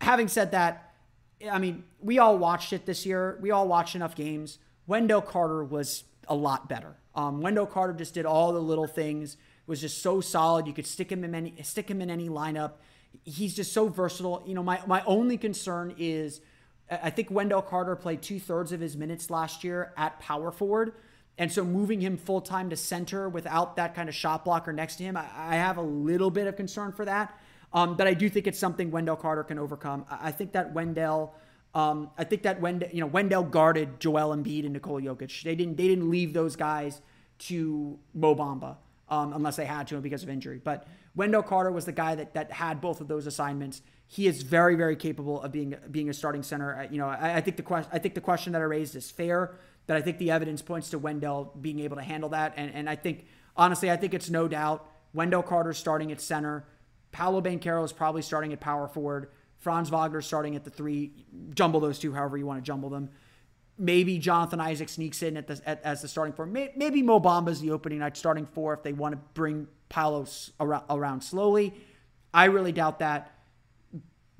Having said that, I mean, we all watched it this year. We all watched enough games. Wendell Carter was a lot better. Um, Wendell Carter just did all the little things. Was just so solid. You could stick him in any stick him in any lineup. He's just so versatile. You know, my my only concern is, I think Wendell Carter played two thirds of his minutes last year at power forward. And so moving him full time to center without that kind of shot blocker next to him, I, have a little bit of concern for that. Um, but I do think it's something Wendell Carter can overcome. I, think that Wendell um, I think that Wendell, you know, Wendell guarded Joel Embiid and Nikola Jokic. They didn't they didn't leave those guys to Mo Bamba um, unless they had to because of injury. But Wendell Carter was the guy that that had both of those assignments. He is very very capable of being being a starting center. You know, I, I think the question I think the question that I raised is fair. That I think the evidence points to Wendell being able to handle that, and and I think honestly I think it's no doubt Wendell Carter starting at center. Paolo Banchero is probably starting at power forward. Franz Wagner starting at the three. Jumble those two however you want to jumble them. Maybe Jonathan Isaac sneaks in at the, at, as the starting four. Maybe Mo Bamba's the opening night starting four if they want to bring Palos around, around slowly. I really doubt that.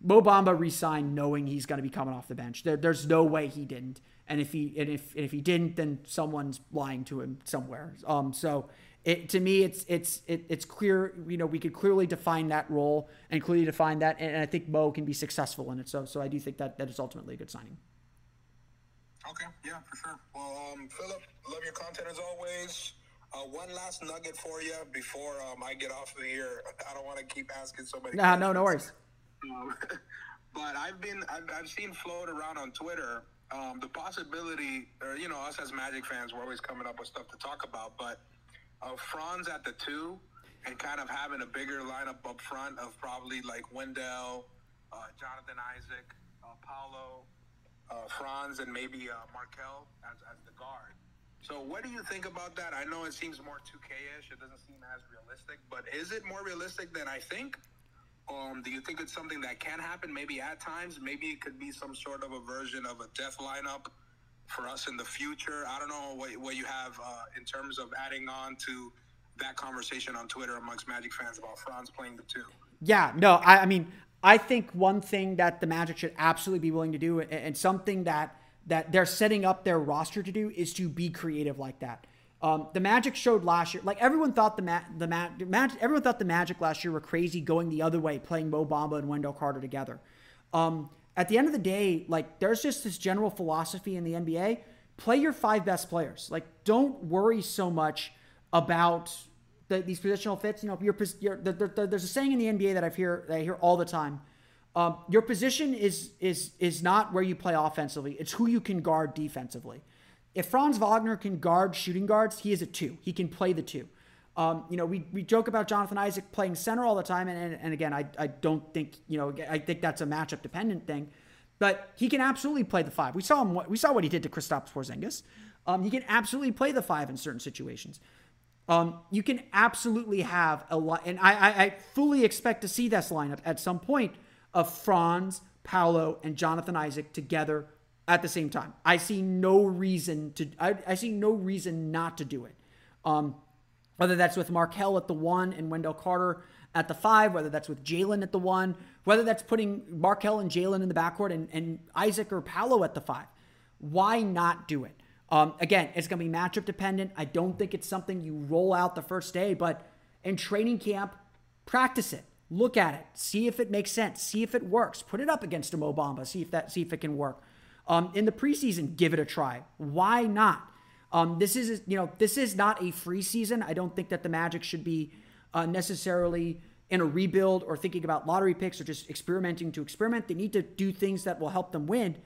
Mo Bamba resigned knowing he's going to be coming off the bench. There, there's no way he didn't. And if he and if and if he didn't, then someone's lying to him somewhere. Um, so it, to me, it's it's it, it's clear. You know, we could clearly define that role and clearly define that, and, I think Mo can be successful in it. So, so I do think that that is ultimately a good signing. Okay, yeah, for sure. Well, um, Philip, love your content as always. Uh, one last nugget for you before um, I get off of here. [laughs] I don't want to keep asking so many. Nah, no, no worries. Um, [laughs] but I've been I've, I've seen float around on Twitter um, the possibility, or you know, us as Magic fans, we're always coming up with stuff to talk about, but of Franz at the two and kind of having a bigger lineup up front of probably like Wendell, uh, Jonathan Isaac, uh, Paolo, uh, Franz, and maybe uh, Markelle as, as the guard. So, what do you think about that? I know it seems more 2K ish, it doesn't seem as realistic, but is it more realistic than I think? Um, do you think it's something that can happen maybe at times? Maybe it could be some sort of a version of a death lineup for us in the future. I don't know what, what you have uh, in terms of adding on to that conversation on Twitter amongst Magic fans about Franz playing the two. Yeah, no, I, I mean, I think one thing that the Magic should absolutely be willing to do, and, something that that they're setting up their roster to do, is to be creative like that. Um, the Magic showed last year, like everyone thought the Ma- the Ma- Magic, everyone thought the Magic last year were crazy going the other way, playing Mo Bamba and Wendell Carter together. Um, at the end of the day, like there's just this general philosophy in the NBA play your five best players. Like, don't worry so much about the, these positional fits. You know, your, your the, the, there's a saying in the NBA that I've hear that I hear all the time. Um, your position is is is not where you play offensively. It's who you can guard defensively. If Franz Wagner can guard shooting guards, he is a two. He can play the two. Um, you know, we, we joke about Jonathan Isaac playing center all the time, and, and, and again, I, I don't think you know I think that's a matchup dependent thing. but he can absolutely play the five. We saw him. We saw what he did to Kristaps Porzingis. Um, he can absolutely play the five in certain situations. Um, you can absolutely have a lot, and I, I, I fully expect to see this lineup at some point of Franz, Paolo, and Jonathan Isaac together at the same time. I see no reason to. I, I see no reason not to do it. Um, whether that's with Markelle at the one and Wendell Carter at the five, whether that's with Jalen at the one, whether that's putting Markelle and Jalen in the backcourt and, and Isaac or Paolo at the five. Why not do it? Um, again, it's going to be matchup dependent. I don't think it's something you roll out the first day, but in training camp, practice it. Look at it. See if it makes sense. See if it works. Put it up against a Mo Bamba. See if that. See if it can work. Um, in the preseason, give it a try. Why not? Um, this is you know this is not a free season. I don't think that the Magic should be uh, necessarily in a rebuild or thinking about lottery picks or just experimenting to experiment. They need to do things that will help them win.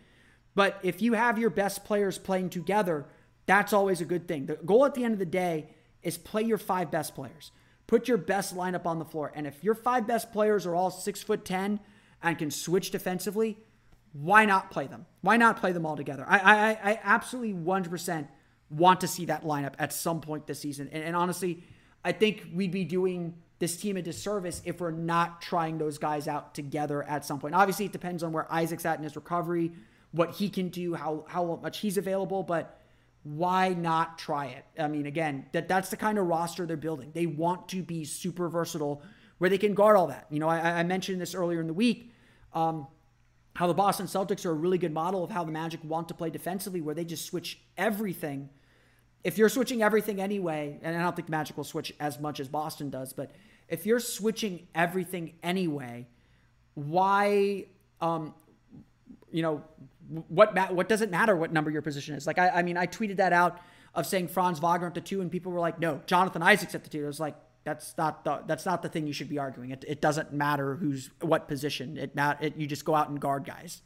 But if you have your best players playing together, that's always a good thing. The goal at the end of the day is play your five best players. Put your best lineup on the floor. And if your five best players are all six foot ten and can switch defensively, why not play them? Why not play them all together? I I, I absolutely 100% want to see that lineup at some point this season. And, and honestly, I think we'd be doing this team a disservice if we're not trying those guys out together at some point. Obviously, it depends on where Isaac's at in his recovery what he can do, how how much he's available, but why not try it? I mean, again, that that's the kind of roster they're building. They want to be super versatile, where they can guard all that. You know, I, I mentioned this earlier in the week. Um, how the Boston Celtics are a really good model of how the Magic want to play defensively, where they just switch everything. If you're switching everything anyway, and I don't think Magic will switch as much as Boston does, but if you're switching everything anyway, why um, you know, what ma- what does it matter what number your position is? Like, I, I mean, I tweeted that out of saying Franz Wagner at the two, and people were like, no, Jonathan Isaac's at the two. It was like, that's not the that's not the thing you should be arguing. It, it doesn't matter who's what position. It, mat- it you just go out and guard guys.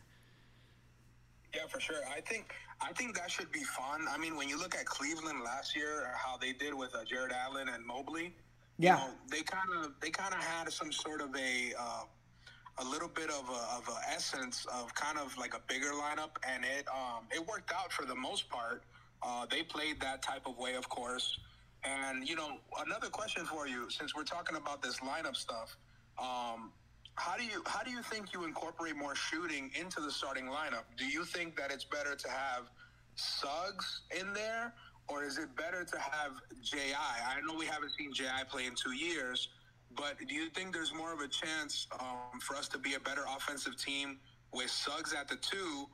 Yeah, for sure. I think I think that should be fun. I mean, when you look at Cleveland last year, how they did with uh, Jarrett Allen and Mobley, yeah, you know, they kind of they kind of had some sort of a uh, a little bit of a, of a essence of kind of like a bigger lineup, and it um, it worked out for the most part. Uh, they played that type of way, of course. And you know, another question for you, since we're talking about this lineup stuff, um, how do you how do you think you incorporate more shooting into the starting lineup? Do you think that it's better to have Suggs in there, or is it better to have Ji? I know we haven't seen Ji play in two years, but do you think there's more of a chance um, for us to be a better offensive team with Suggs at the two,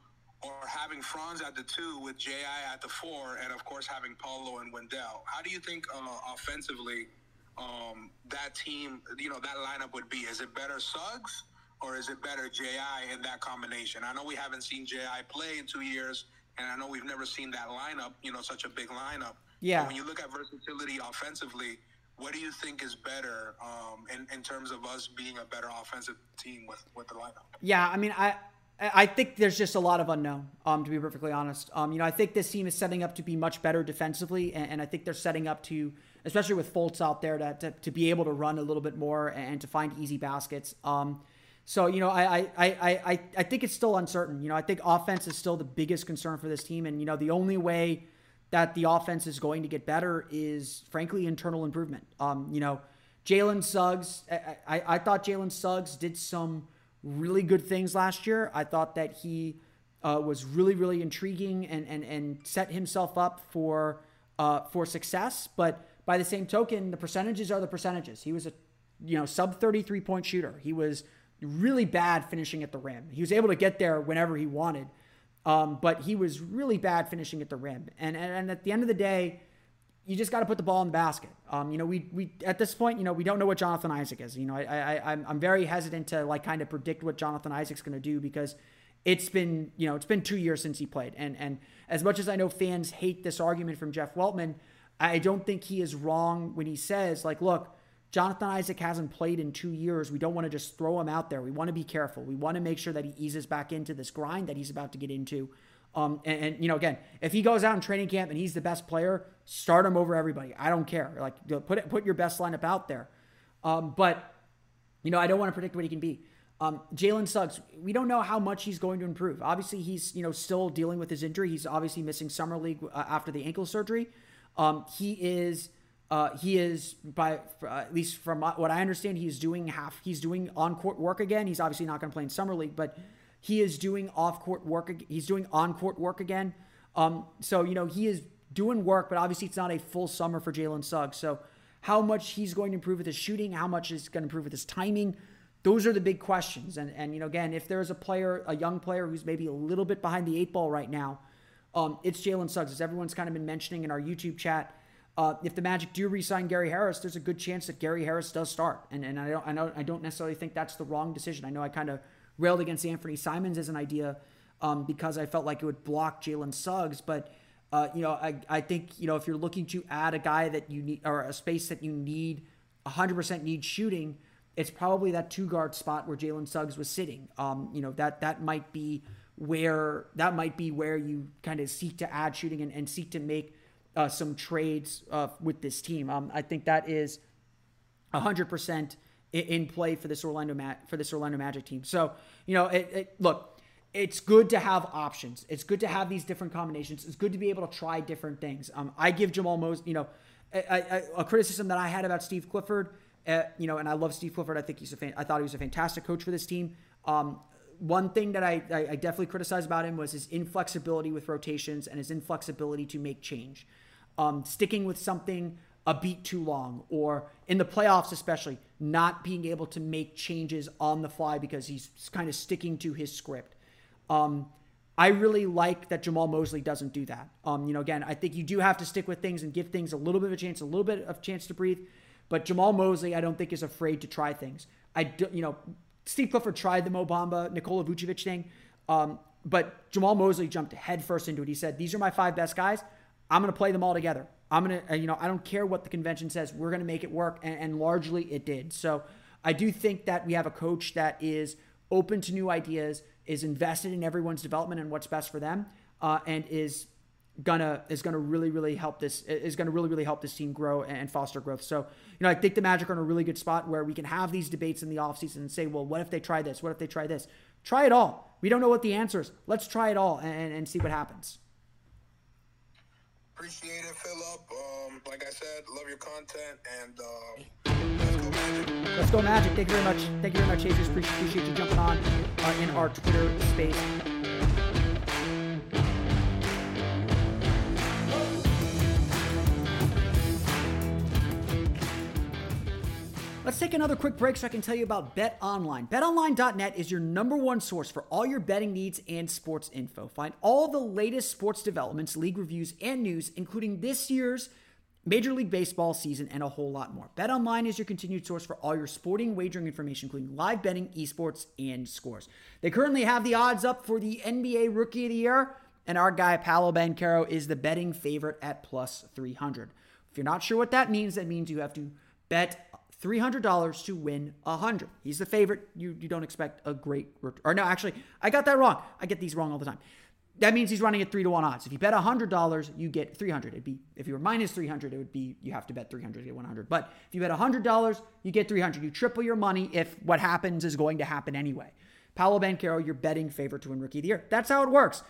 or having Franz at the two with Ji at the four, and of course having Paolo and Wendell? How do you think uh, offensively um, that team, you know, that lineup would be? Is it better Suggs? Or is it better Ji in that combination? I know we haven't seen Ji play in two years, and I know we've never seen that lineup, you know, such a big lineup. Yeah. But when you look at versatility offensively, what do you think is better um, in, in terms of us being a better offensive team with, with the lineup? Yeah, I mean, I I think there's just a lot of unknown, um, to be perfectly honest. Um, you know, I think this team is setting up to be much better defensively, and, and I think they're setting up to, especially with Fultz out there, to, to, to, be able to run a little bit more and to find easy baskets. Um, so, you know, I, I, I, I, I think it's still uncertain. You know, I think offense is still the biggest concern for this team, and, you know, the only way that the offense is going to get better is frankly internal improvement. Um, you know, Jalen Suggs, I, I, I thought Jalen Suggs did some really good things last year. I thought that he uh, was really, really intriguing and, and, and set himself up for, uh, for success. But by the same token, the percentages are the percentages. He was a, you know, sub 33 point shooter. He was really bad finishing at the rim. He was able to get there whenever he wanted. Um, but he was really bad finishing at the rim. And, and, and at the end of the day, you just got to put the ball in the basket. Um, you know, we, we, at this point, you know, we don't know what Jonathan Isaac is. You know, I, I, I'm, I'm very hesitant to like kind of predict what Jonathan Isaac's going to do because it's been, you know, it's been two years since he played. And, and as much as I know fans hate this argument from Jeff Weltman, I don't think he is wrong when he says like, look, Jonathan Isaac hasn't played in two years. We don't want to just throw him out there. We want to be careful. We want to make sure that he eases back into this grind that he's about to get into. Um, and, and, you know, again, if he goes out in training camp and he's the best player, start him over everybody. I don't care. Like, put it, put your best lineup out there. Um, but you know, I don't want to predict what he can be. Um, Jalen Suggs, we don't know how much he's going to improve. Obviously, he's you know still dealing with his injury. He's obviously missing summer league uh, after the ankle surgery. Um, he is uh, he is by uh, at least from what I understand, he's doing half. He's doing on court work again. He's obviously not going to play in summer league, but he is doing off court work. He's doing on court work again. Um, so you know he is doing work, but obviously it's not a full summer for Jalen Suggs. So how much he's going to improve with his shooting, how much is going to improve with his timing. Those are the big questions. And and you know, again, if there's a player, a young player who's maybe a little bit behind the eight ball right now, um, it's Jalen Suggs, as everyone's kind of been mentioning in our YouTube chat. Uh, if the Magic do re-sign Gary Harris, there's a good chance that Gary Harris does start. And and I don't I know I don't necessarily think that's the wrong decision. I know I kind of railed against Anfernee Simons as an idea um, because I felt like it would block Jalen Suggs, but uh, you know, I, I think, you know, if you're looking to add a guy that you need or a space that you need 100% need shooting, it's probably that two guard spot where Jalen Suggs was sitting. Um, you know, that that might be where that might be where you kind of seek to add shooting and, and seek to make uh, some trades uh, with this team. Um, I think that is 100% in play for this Orlando Ma- for this Orlando Magic team. So, you know, it, it, look, it's good to have options. It's good to have these different combinations. It's good to be able to try different things. Um, I give Jamahl Mosley, you know, a, criticism that I had about Steve Clifford, uh, you know, and I love Steve Clifford. I think he's a fan, I thought he was a fantastic coach for this team. Um, one thing that I, I definitely criticized about him was his inflexibility with rotations and his inflexibility to make change. Um, sticking with something a beat too long, or in the playoffs, especially, not being able to make changes on the fly because he's kind of sticking to his script. Um, I really like that Jamahl Mosley doesn't do that. Um, you know, again, I think you do have to stick with things and give things a little bit of a chance, a little bit of chance to breathe. But Jamahl Mosley, I don't think is afraid to try things. I, do, you know, Steve Clifford tried the Mo Bamba, Nikola Vucevic thing, um, but Jamahl Mosley jumped headfirst into it. He said, "These are my five best guys. I'm going to play them all together. I'm going to, you know, I don't care what the convention says. We're going to make it work." And, and largely, it did. So I do think that we have a coach that is open to new ideas is invested in everyone's development and what's best for them, uh, and is gonna is gonna really really help this is gonna really really help this team grow and foster growth. So you know I think the Magic are in a really good spot where we can have these debates in the offseason and say, well, what if they try this? What if they try this? Try it all. We don't know what the answer is. Let's try it all and, and see what happens. Appreciate it, Philip. Um, like I said, love your content and uh, let's go Magic. Thank you very much. Thank you very much, Jesus. Appreciate you jumping on uh, in our Twitter space. Let's take another quick break so I can tell you about BetOnline. BetOnline.net is your number one source for all your betting needs and sports info. Find all the latest sports developments, league reviews, and news, including this year's Major League Baseball season and a whole lot more. BetOnline is your continued source for all your sporting wagering information, including live betting, esports, and scores. They currently have the odds up for the NBA Rookie of the Year, and our guy Paolo Banchero is the betting favorite at plus 300. If you're not sure what that means, that means you have to bet $300 to win 100 He's the favorite. You, you don't expect a great, or no, actually, I got that wrong. I get these wrong all the time. That means he's running at three to one odds. If you bet $100, you get 300 It'd be, if you were minus 300 it would be, you have to bet 300 to get 100 But if you bet $100, you get 300 You triple your money if what happens is going to happen anyway. Paolo Banchero, your betting favorite to win Rookie of the Year. That's how it works.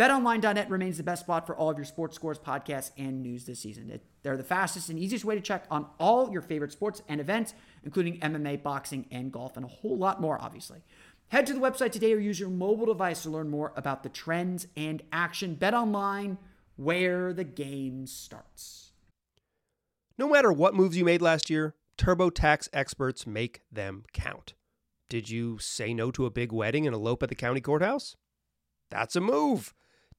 BetOnline.net remains the best spot for all of your sports scores, podcasts, and news this season. They're the fastest and easiest way to check on all your favorite sports and events, including MMA, boxing, and golf, and a whole lot more, obviously. Head to the website today or use your mobile device to learn more about the trends and action. BetOnline, where the game starts. No matter what moves you made last year, TurboTax experts make them count. Did you say no to a big wedding and elope at the county courthouse? That's a move.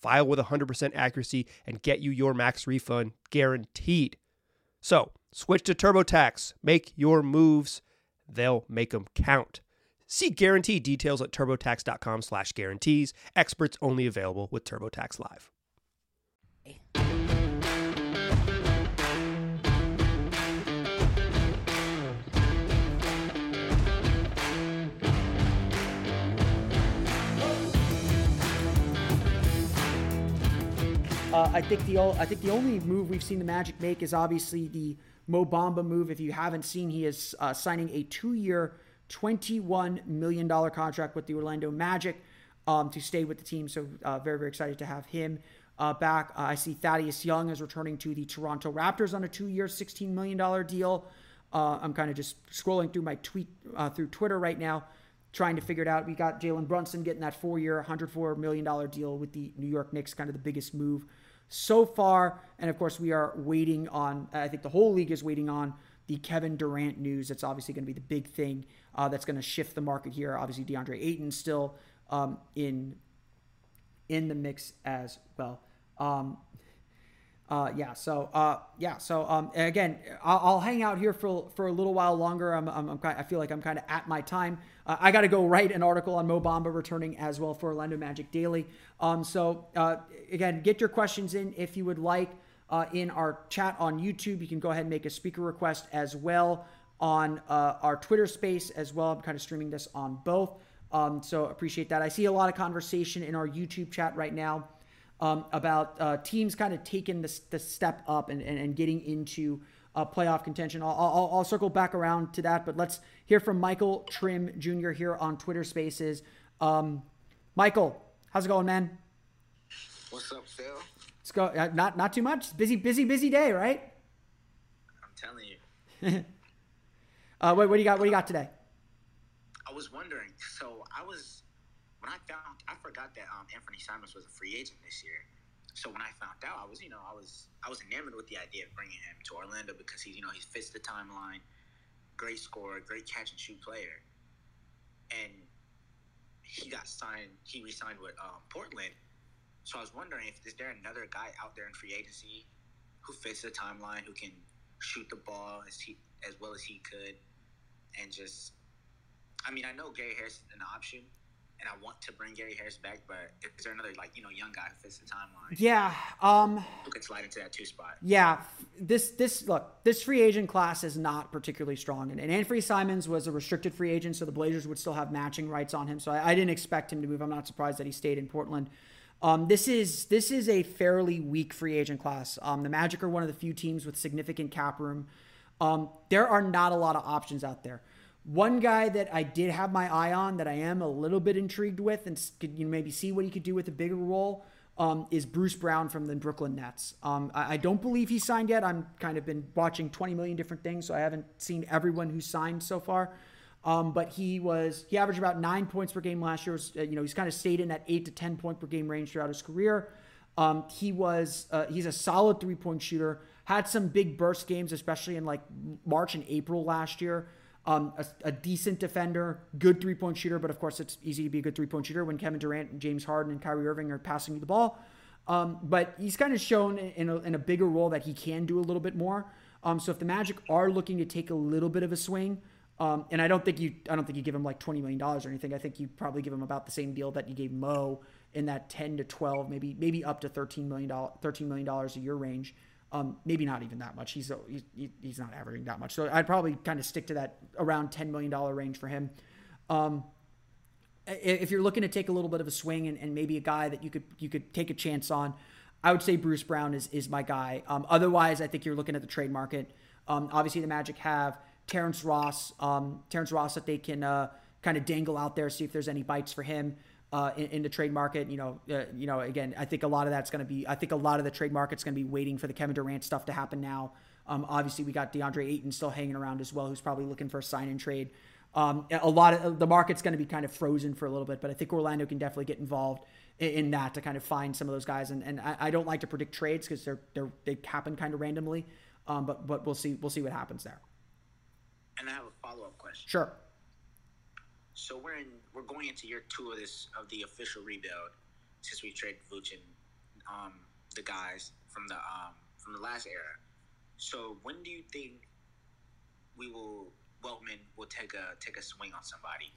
file with 100% accuracy, and get you your max refund guaranteed. So, switch to TurboTax. Make your moves, they'll make them count. See guarantee details at turbotax.com slash guarantees. Experts only available with TurboTax Live. Uh, I think the I think the only move we've seen the Magic make is obviously the Mo Bamba move. If you haven't seen, he is uh, signing a two-year, twenty-one million dollar contract with the Orlando Magic um, to stay with the team. So uh, very very excited to have him uh, back. Uh, I see Thaddeus Young is returning to the Toronto Raptors on a two-year, sixteen million dollar deal. Uh, I'm kind of just scrolling through my tweet through Twitter right now, trying to figure it out. We got Jalen Brunson getting that four-year, $104 million deal with the New York Knicks, kind of the biggest move so far. And of course, we are waiting on, I think the whole league is waiting on the Kevin Durant news. That's obviously going to be the big thing uh, that's going to shift the market here. Obviously, DeAndre Ayton still um, in in the mix as well. Um, uh, yeah. So uh, yeah. So um, again, I'll, I'll, hang out here for for a little while longer. I'm, I'm, I'm kind I feel like I'm kind of at my time. Uh, I got to go write an article on Mo Bamba returning as well for Orlando Magic Daily. Um, so uh, again, get your questions in if you would like uh, in our chat on YouTube. You can go ahead and make a speaker request as well on uh, our Twitter space as well. I'm kind of streaming this on both. Um, so appreciate that. I see a lot of conversation in our YouTube chat right now um, about uh, teams kind of taking the, the step up and, and, and getting into uh, playoff contention. I'll, I'll, I'll, circle back around to that, but let's hear from Michael Trim Jr. here on Twitter Spaces. Um, Michael, how's it going, man? What's up, Phil? Let's go. Uh, not not too much. Busy, busy, busy day, right? I'm telling you. [laughs] uh, what, what do you got? What do you got today? I was wondering. So I was I found I forgot that um, Anthony Simons was a free agent this year. So when I found out, I was you know I was I was enamored with the idea of bringing him to Orlando because he you know he fits the timeline, great scorer, great catch and shoot player, and he got signed. He re-signed with um, Portland. So I was wondering if is there another guy out there in free agency who fits the timeline, who can shoot the ball as he as well as he could, and just I mean I know Gary Harris is an option, and I want to bring Gary Harris back, but is there another like you know young guy who fits the timeline? Yeah, um, who could slide into that two spot? Yeah, this this look this free agent class is not particularly strong, and, and Anfernee Simons was a restricted free agent, so the Blazers would still have matching rights on him. So I, I didn't expect him to move. I'm not surprised that he stayed in Portland. Um, this is this is a fairly weak free agent class. Um, the Magic are one of the few teams with significant cap room. Um, there are not a lot of options out there. One guy that I did have my eye on that I am a little bit intrigued with and could you know, maybe see what he could do with a bigger role um, is Bruce Brown from the Brooklyn Nets. Um, I, I, don't believe he's signed yet. I'm kind of been watching 20 million different things, so I haven't seen everyone who signed so far. Um, but he was he averaged about nine points per game last year. Was, uh, you know he's kind of stayed in that eight to 10 point per game range throughout his career. Um, he was uh, he's a solid three point shooter. Had some big burst games, especially in like March and April last year. Um, a, a, decent defender, good three point shooter, but of course it's easy to be a good three point shooter when Kevin Durant, and James Harden, and Kyrie Irving are passing you the ball. Um, but he's kind of shown in a, in a, bigger role that he can do a little bit more. Um, so if the Magic are looking to take a little bit of a swing, um, and I don't think you I don't think you give him like twenty million dollars or anything. I think you probably give him about the same deal that you gave Mo in that ten to twelve, maybe maybe up to thirteen million dollars thirteen million dollars a year range. Um, maybe not even that much. He's, he's he's not averaging that much. So I'd probably kind of stick to that around ten million dollar range for him. Um, if you're looking to take a little bit of a swing and, and, maybe a guy that you could you could take a chance on, I would say Bruce Brown is is my guy. Um, otherwise, I think you're looking at the trade market. Um, obviously, the Magic have Terrence Ross, um, Terrence Ross that they can uh, kind of dangle out there, see if there's any bites for him uh, in, in, the trade market. You know, uh, you know, again, I think a lot of that's going to be. I think a lot of the trade market's going to be waiting for the Kevin Durant stuff to happen now. Um, obviously, we got DeAndre Ayton still hanging around as well, who's probably looking for a sign and trade. Um, a lot of the market's going to be kind of frozen for a little bit, but I think Orlando can definitely get involved in, in that to kind of find some of those guys. And, and I, I don't like to predict trades because they're they're they happen kind of randomly. Um, but but we'll see we'll see what happens there. And I have a follow up question. Sure. So we're in we're going into year two of this of the official rebuild since we traded Vooch um, the guys from the um, from the last era. So when do you think we will Weltman will take a take a swing on somebody?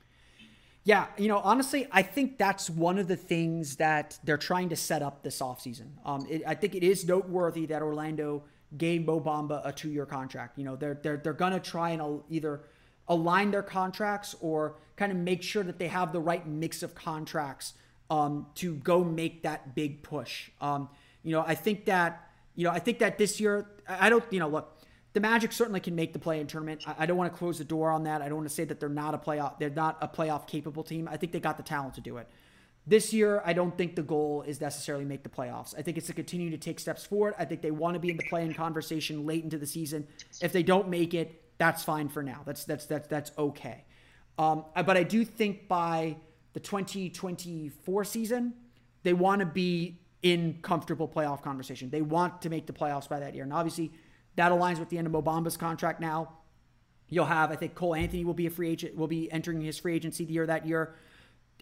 Yeah, you know, honestly, I think that's one of the things that they're trying to set up this offseason. Um, I think it is noteworthy that Orlando gave Mo Bamba a two-year contract. You know, they're they're they're gonna try and either align their contracts or kind of make sure that they have the right mix of contracts um, to go make that big push. Um, you know, I think that you know I think that this year I don't you know look the Magic certainly can make the play-in tournament. I, I don't want to close the door on that. I don't want to say that they're not a playoff. They're not a playoff capable team. I think they got the talent to do it. This year, I don't think the goal is necessarily make the playoffs. I think it's to continue to take steps forward. I think they want to be in the play-in conversation late into the season. If they don't make it, that's fine for now. That's that's that's that's okay. Um, but I do think by the 2024 season, they want to be in comfortable playoff conversation. They want to make the playoffs by that year. And obviously, that aligns with the end of Mo Bamba's contract now. You'll have, I think, Cole Anthony will be a free agent, will be entering his free agency the year that year.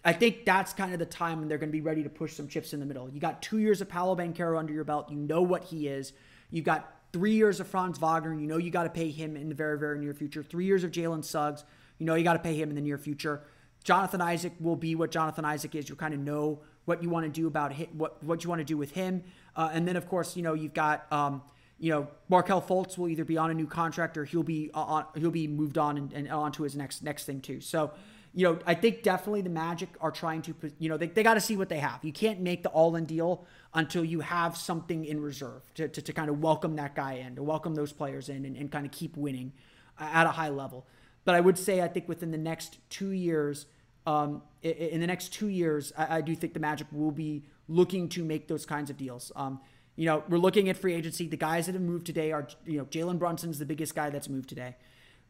I think that's kind of the time when they're going to be ready to push some chips in the middle. You got two years of Paolo Banchero under your belt. You know what he is. You've got three years of Franz Wagner. You know you got to pay him in the very, very near future. Three years of Jalen Suggs. You know you got to pay him in the near future. Jonathan Isaac will be what Jonathan Isaac is. You kind of know what you want to do about him, what what you want to do with him. Uh, and then of course you know you've got um, you know, Markelle Fultz will either be on a new contract or he'll be on, he'll be moved on and, and on to his next next thing too. So, you know, I think definitely the Magic are trying to, you know, they, they got to see what they have. You can't make the all in deal until you have something in reserve to, to, to, kind of welcome that guy in, to welcome those players in and, and kind of keep winning at a high level. But I would say, I think within the next two years, um, in the next two years, I, I, do think the Magic will be looking to make those kinds of deals. Um, you know, we're looking at free agency. The guys that have moved today are, you know, Jalen Brunson's the biggest guy that's moved today.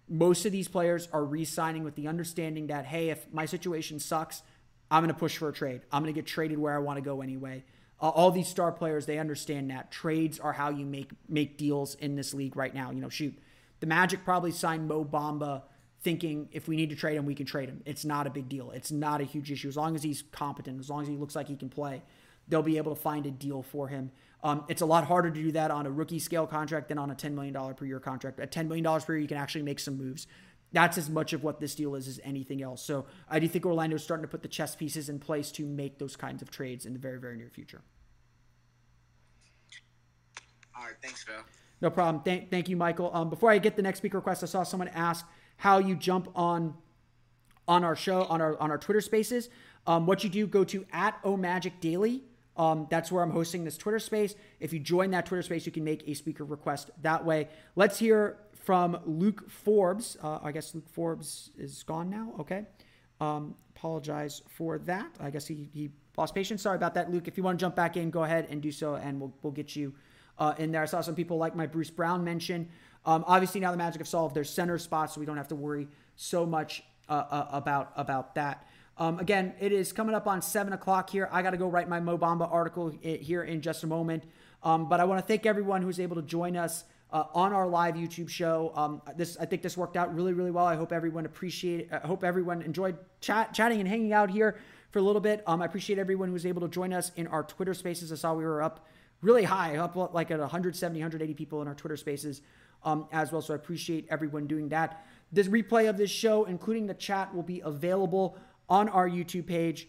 Most of these players are re signing with the understanding that, hey, if my situation sucks, I'm going to push for a trade. I'm going to get traded where I want to go anyway. Uh, all these star players, they understand that trades are how you make make deals in this league right now. You know, shoot, the Magic probably signed Mo Bamba thinking if we need to trade him, we can trade him. It's not a big deal. It's not a huge issue as long as he's competent, as long as he looks like he can play. They'll be able to find a deal for him. Um, it's a lot harder to do that on a rookie scale contract than on a $10 million per year contract. At $10 million per year, you can actually make some moves. That's as much of what this deal is as anything else. So I do think Orlando is starting to put the chess pieces in place to make those kinds of trades in the very, very near future. All right, thanks, Phil. No problem. Thank, thank you, Michael. Um, before I get the next speaker request, I saw someone ask how you jump on on our show on our on our Twitter Spaces. Um, what you do, go to at Omagic Daily um, that's where I'm hosting this Twitter space. If you join that Twitter space, you can make a speaker request that way. Let's hear from Luke Forbes. Uh, I guess Luke Forbes is gone now. Okay. Um, apologize for that. I guess he, he lost patience. Sorry about that, Luke. If you want to jump back in, go ahead and do so, and we'll, we'll get you uh, in there. I saw some people like my Bruce Brown mention. Um, obviously, now the Magic have solved their center spots, so we don't have to worry so much uh, uh, about about that. Um, again, it is coming up on 7 o'clock here. I got to go write my Mo Bamba article here in just a moment. Um, but I want to thank everyone who's able to join us uh, on our live YouTube show. Um, this I think this worked out really, really well. I hope everyone appreciate. I hope everyone enjoyed chat, chatting and hanging out here for a little bit. Um, I appreciate everyone who was able to join us in our Twitter Spaces. I saw we were up really high, up like at 170, 180 people in our Twitter Spaces um, as well. So I appreciate everyone doing that. This replay of this show, including the chat, will be available on our YouTube page.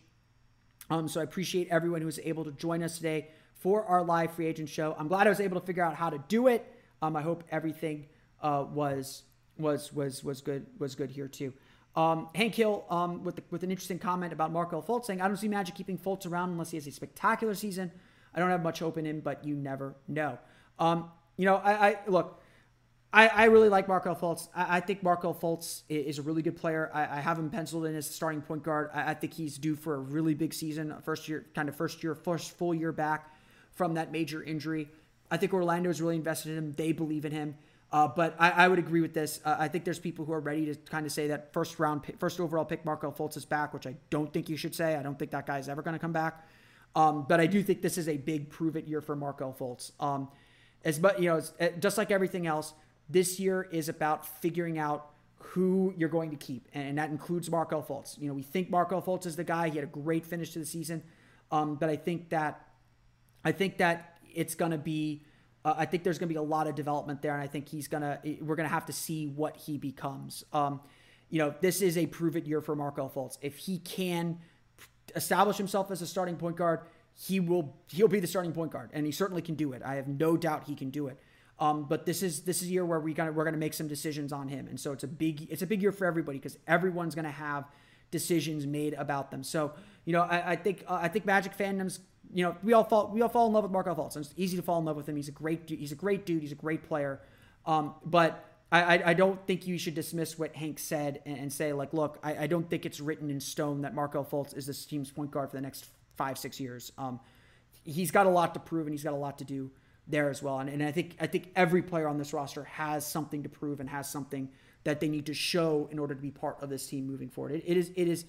Um, so I appreciate everyone who was able to join us today for our live free agent show. I'm glad I was able to figure out how to do it. Um, I hope everything uh, was was was was good was good here too. Um, Hank Hill um, with the, with an interesting comment about Markelle Fultz saying, "I don't see Magic keeping Fultz around unless he has a spectacular season. I don't have much hope in him, but you never know." Um, you know, I, I look. I, I really like Markelle Fultz. I, I think Markelle Fultz is a really good player. I, I have him penciled in as starting point guard. I, I, think he's due for a really big season, first year, kind of first year, first full year back from that major injury. I think Orlando is really invested in him. They believe in him. Uh, but I, would agree with this. Uh, I think there's people who are ready to kind of say that first round, first overall pick Markelle Fultz is back, which I don't think you should say. I don't think that guy is ever going to come back. Um, but I do think this is a big prove it year for Markelle Fultz. Um, as but you know, just like everything else, this year is about figuring out who you're going to keep, and that includes Markelle Fultz. You know, we think Markelle Fultz is the guy. He had a great finish to the season, um, but I think that I think that it's going to be. Uh, I think there's going to be a lot of development there, and I think he's gonna. We're going to have to see what he becomes. Um, you know, this is a prove it year for Markelle Fultz. If he can establish himself as a starting point guard, he will he'll be the starting point guard, and he certainly can do it. I have no doubt he can do it. Um, but this is this is a year where we gonna we're gonna make some decisions on him, and so it's a big it's a big year for everybody because everyone's gonna have decisions made about them. So you know I, I think uh, I think Magic fandoms you know we all fall we all fall in love with Markelle Fultz. It's easy to fall in love with him. He's a great he's a great dude. He's a great player. Um, but I, I don't think you should dismiss what Hank said and, and say like, look, I, I, don't think it's written in stone that Markelle Fultz is this team's point guard for the next five six years. Um, he's got a lot to prove and he's got a lot to do there as well. And, and I think I think every player on this roster has something to prove and has something that they need to show in order to be part of this team moving forward. it, it is it is,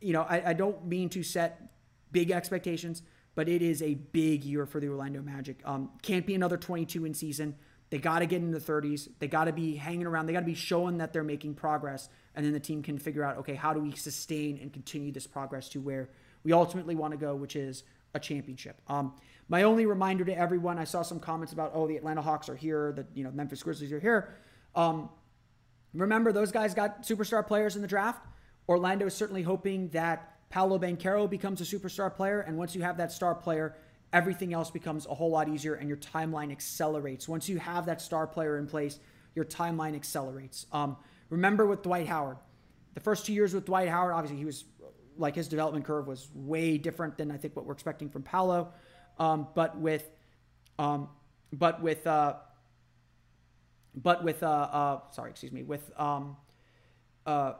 you know, I, I don't mean to set big expectations, but it is a big year for the Orlando Magic. Um, can't be another 22 in season. They got to get in the 30s. They got to be hanging around. They got to be showing that they're making progress, and then the team can figure out, okay, how do we sustain and continue this progress to where we ultimately want to go, which is a championship. Um, my only reminder to everyone, I saw some comments about, oh, the Atlanta Hawks are here, the you know Memphis Grizzlies are here. Um, remember, those guys got superstar players in the draft. Orlando is certainly hoping that Paolo Banchero becomes a superstar player, and once you have that star player, everything else becomes a whole lot easier, and your timeline accelerates. Once you have that star player in place, your timeline accelerates. Um, remember with Dwight Howard, the first two years with Dwight Howard, obviously he was like his development curve was way different than I think what we're expecting from Paolo. Um, but with, um, but with, uh, but with, uh, uh, sorry, excuse me, with, um, uh,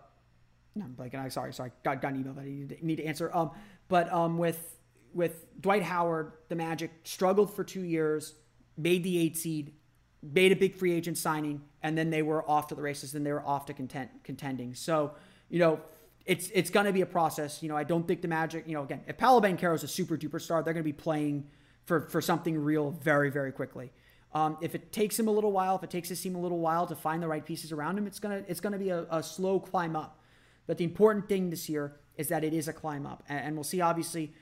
no, I'm blanking. I sorry, sorry, got, got an email that I need to, need to answer. Um, but um, with with Dwight Howard, the Magic struggled for two years, made the eight seed, made a big free agent signing, and then they were off to the races. Then they were off to content, contending. So you know, it's it's going to be a process. You know, I don't think the Magic. You know, again, if Paolo Banchero is a super duper star, they're going to be playing for for something real very very quickly. Um, if it takes him a little while, if it takes his team a little while to find the right pieces around him, it's gonna it's gonna be a, a slow climb up. But the important thing this year is that it is a climb up, and, and we'll see obviously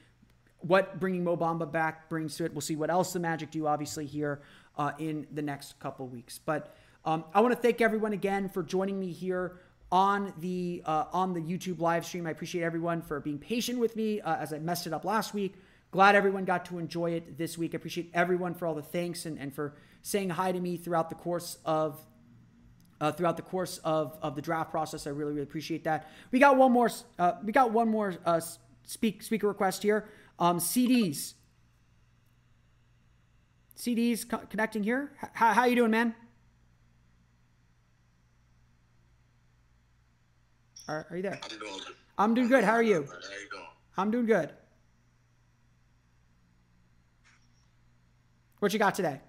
what bringing Mo Bamba back brings to it. We'll see what else the Magic do obviously here uh, in the next couple weeks. But um, I want to thank everyone again for joining me here on the uh, on the YouTube live stream. I appreciate everyone for being patient with me uh, as I messed it up last week. Glad everyone got to enjoy it this week. I appreciate everyone for all the thanks and, and for saying hi to me throughout the course of uh, throughout the course of, of the draft process. I really really appreciate that. We got one more uh, we got one more uh, speak speaker request here. Um, CDs. CDs co- connecting here. H- how you doing, man? Are, are you there? I'm doing, I'm doing good. How are you? How you doing? I'm doing good. What you got today?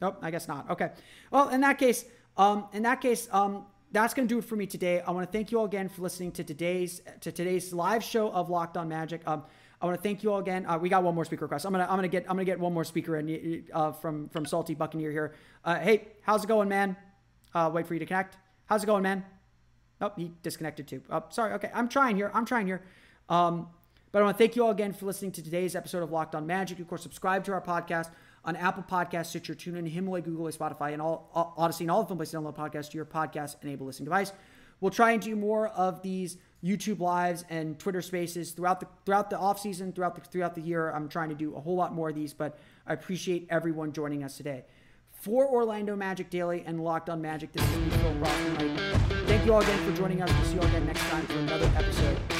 Nope, I guess not. Okay. Well, in that case, um, in that case, um, that's going to do it for me today. I want to thank you all again for listening to today's to today's live show of Locked On Magic. Um, I want to thank you all again. Uh, we got one more speaker request. I'm gonna I'm gonna get I'm gonna get one more speaker in uh, from from Salty Buccaneer here. Uh, hey, how's it going, man? Uh, wait for you to connect. How's it going, man? Oh, he disconnected too. Oh, sorry. Okay, I'm trying here. I'm trying here. Um, but I want to thank you all again for listening to today's episode of Locked On Magic. Of course, subscribe to our podcast on Apple Podcasts, Stitcher, TuneIn, Himalaya, Google, Spotify, and all Odyssey, and all of them places to download podcasts to your podcast-enabled listening device. We'll try and do more of these YouTube lives and Twitter Spaces throughout the throughout the off season, throughout the throughout the year. I'm trying to do a whole lot more of these, but I appreciate everyone joining us today. For Orlando Magic Daily and Locked On Magic, this is Phil Rossman. Thank you all again for joining us. We'll see you all again next time for another episode.